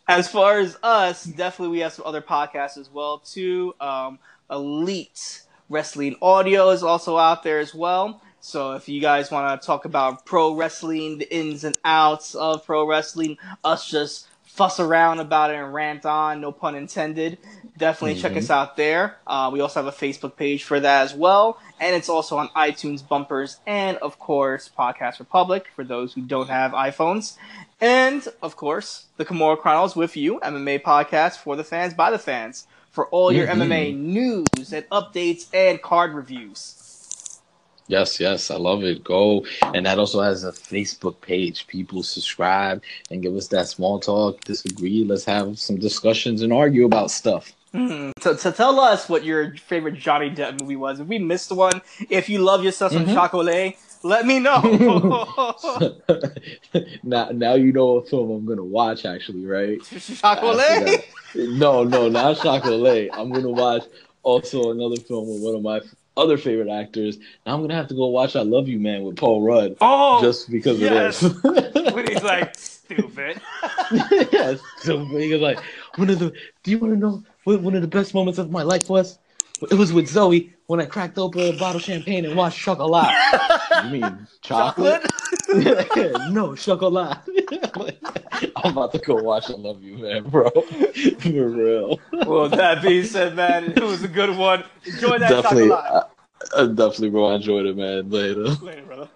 as far as us, definitely we have some other podcasts as well too. Um, Elite Wrestling Audio is also out there as well. So if you guys want to talk about pro wrestling, the ins and outs of pro wrestling, us just fuss around about it and rant on, no pun intended, definitely check us out there. Uh, we also have a Facebook page for that as well. And it's also on iTunes, Bumpers, and of course, Podcast Republic for those who don't have iPhones. And of course, the Kimura Chronicles with you, MMA podcast for the fans, by the fans, for all your mm-hmm. MMA news and updates and card reviews. Yes, yes, I love it. Go, and that also has a Facebook page. People subscribe and give us that small talk, disagree. Let's have some discussions and argue about stuff. Mm-hmm. So, so tell us what your favorite Johnny Depp movie was. If we missed one, if you love yourself some mm-hmm. chocolate, let me know. now, now you know what film I'm gonna watch. Actually, right? chocolate. No, no, not Chocolat. I'm gonna watch also another film with one of my other favorite actors. Now I'm gonna have to go watch I Love You Man with Paul Rudd Oh, just because yes. of this. when he's like stupid. yes. So he was like, one of the. Do you want to know what one of the best moments of my life was? It was with Zoe when I cracked open a bottle of champagne and watched Chocolat. you mean chocolate? no, Chocolat. I'm about to go watch I Love You, man, bro. For real. well, that being said, man, it was a good one. Enjoy that Definitely, chocolate. I, I definitely, bro. I enjoyed it, man. Later. Later, brother.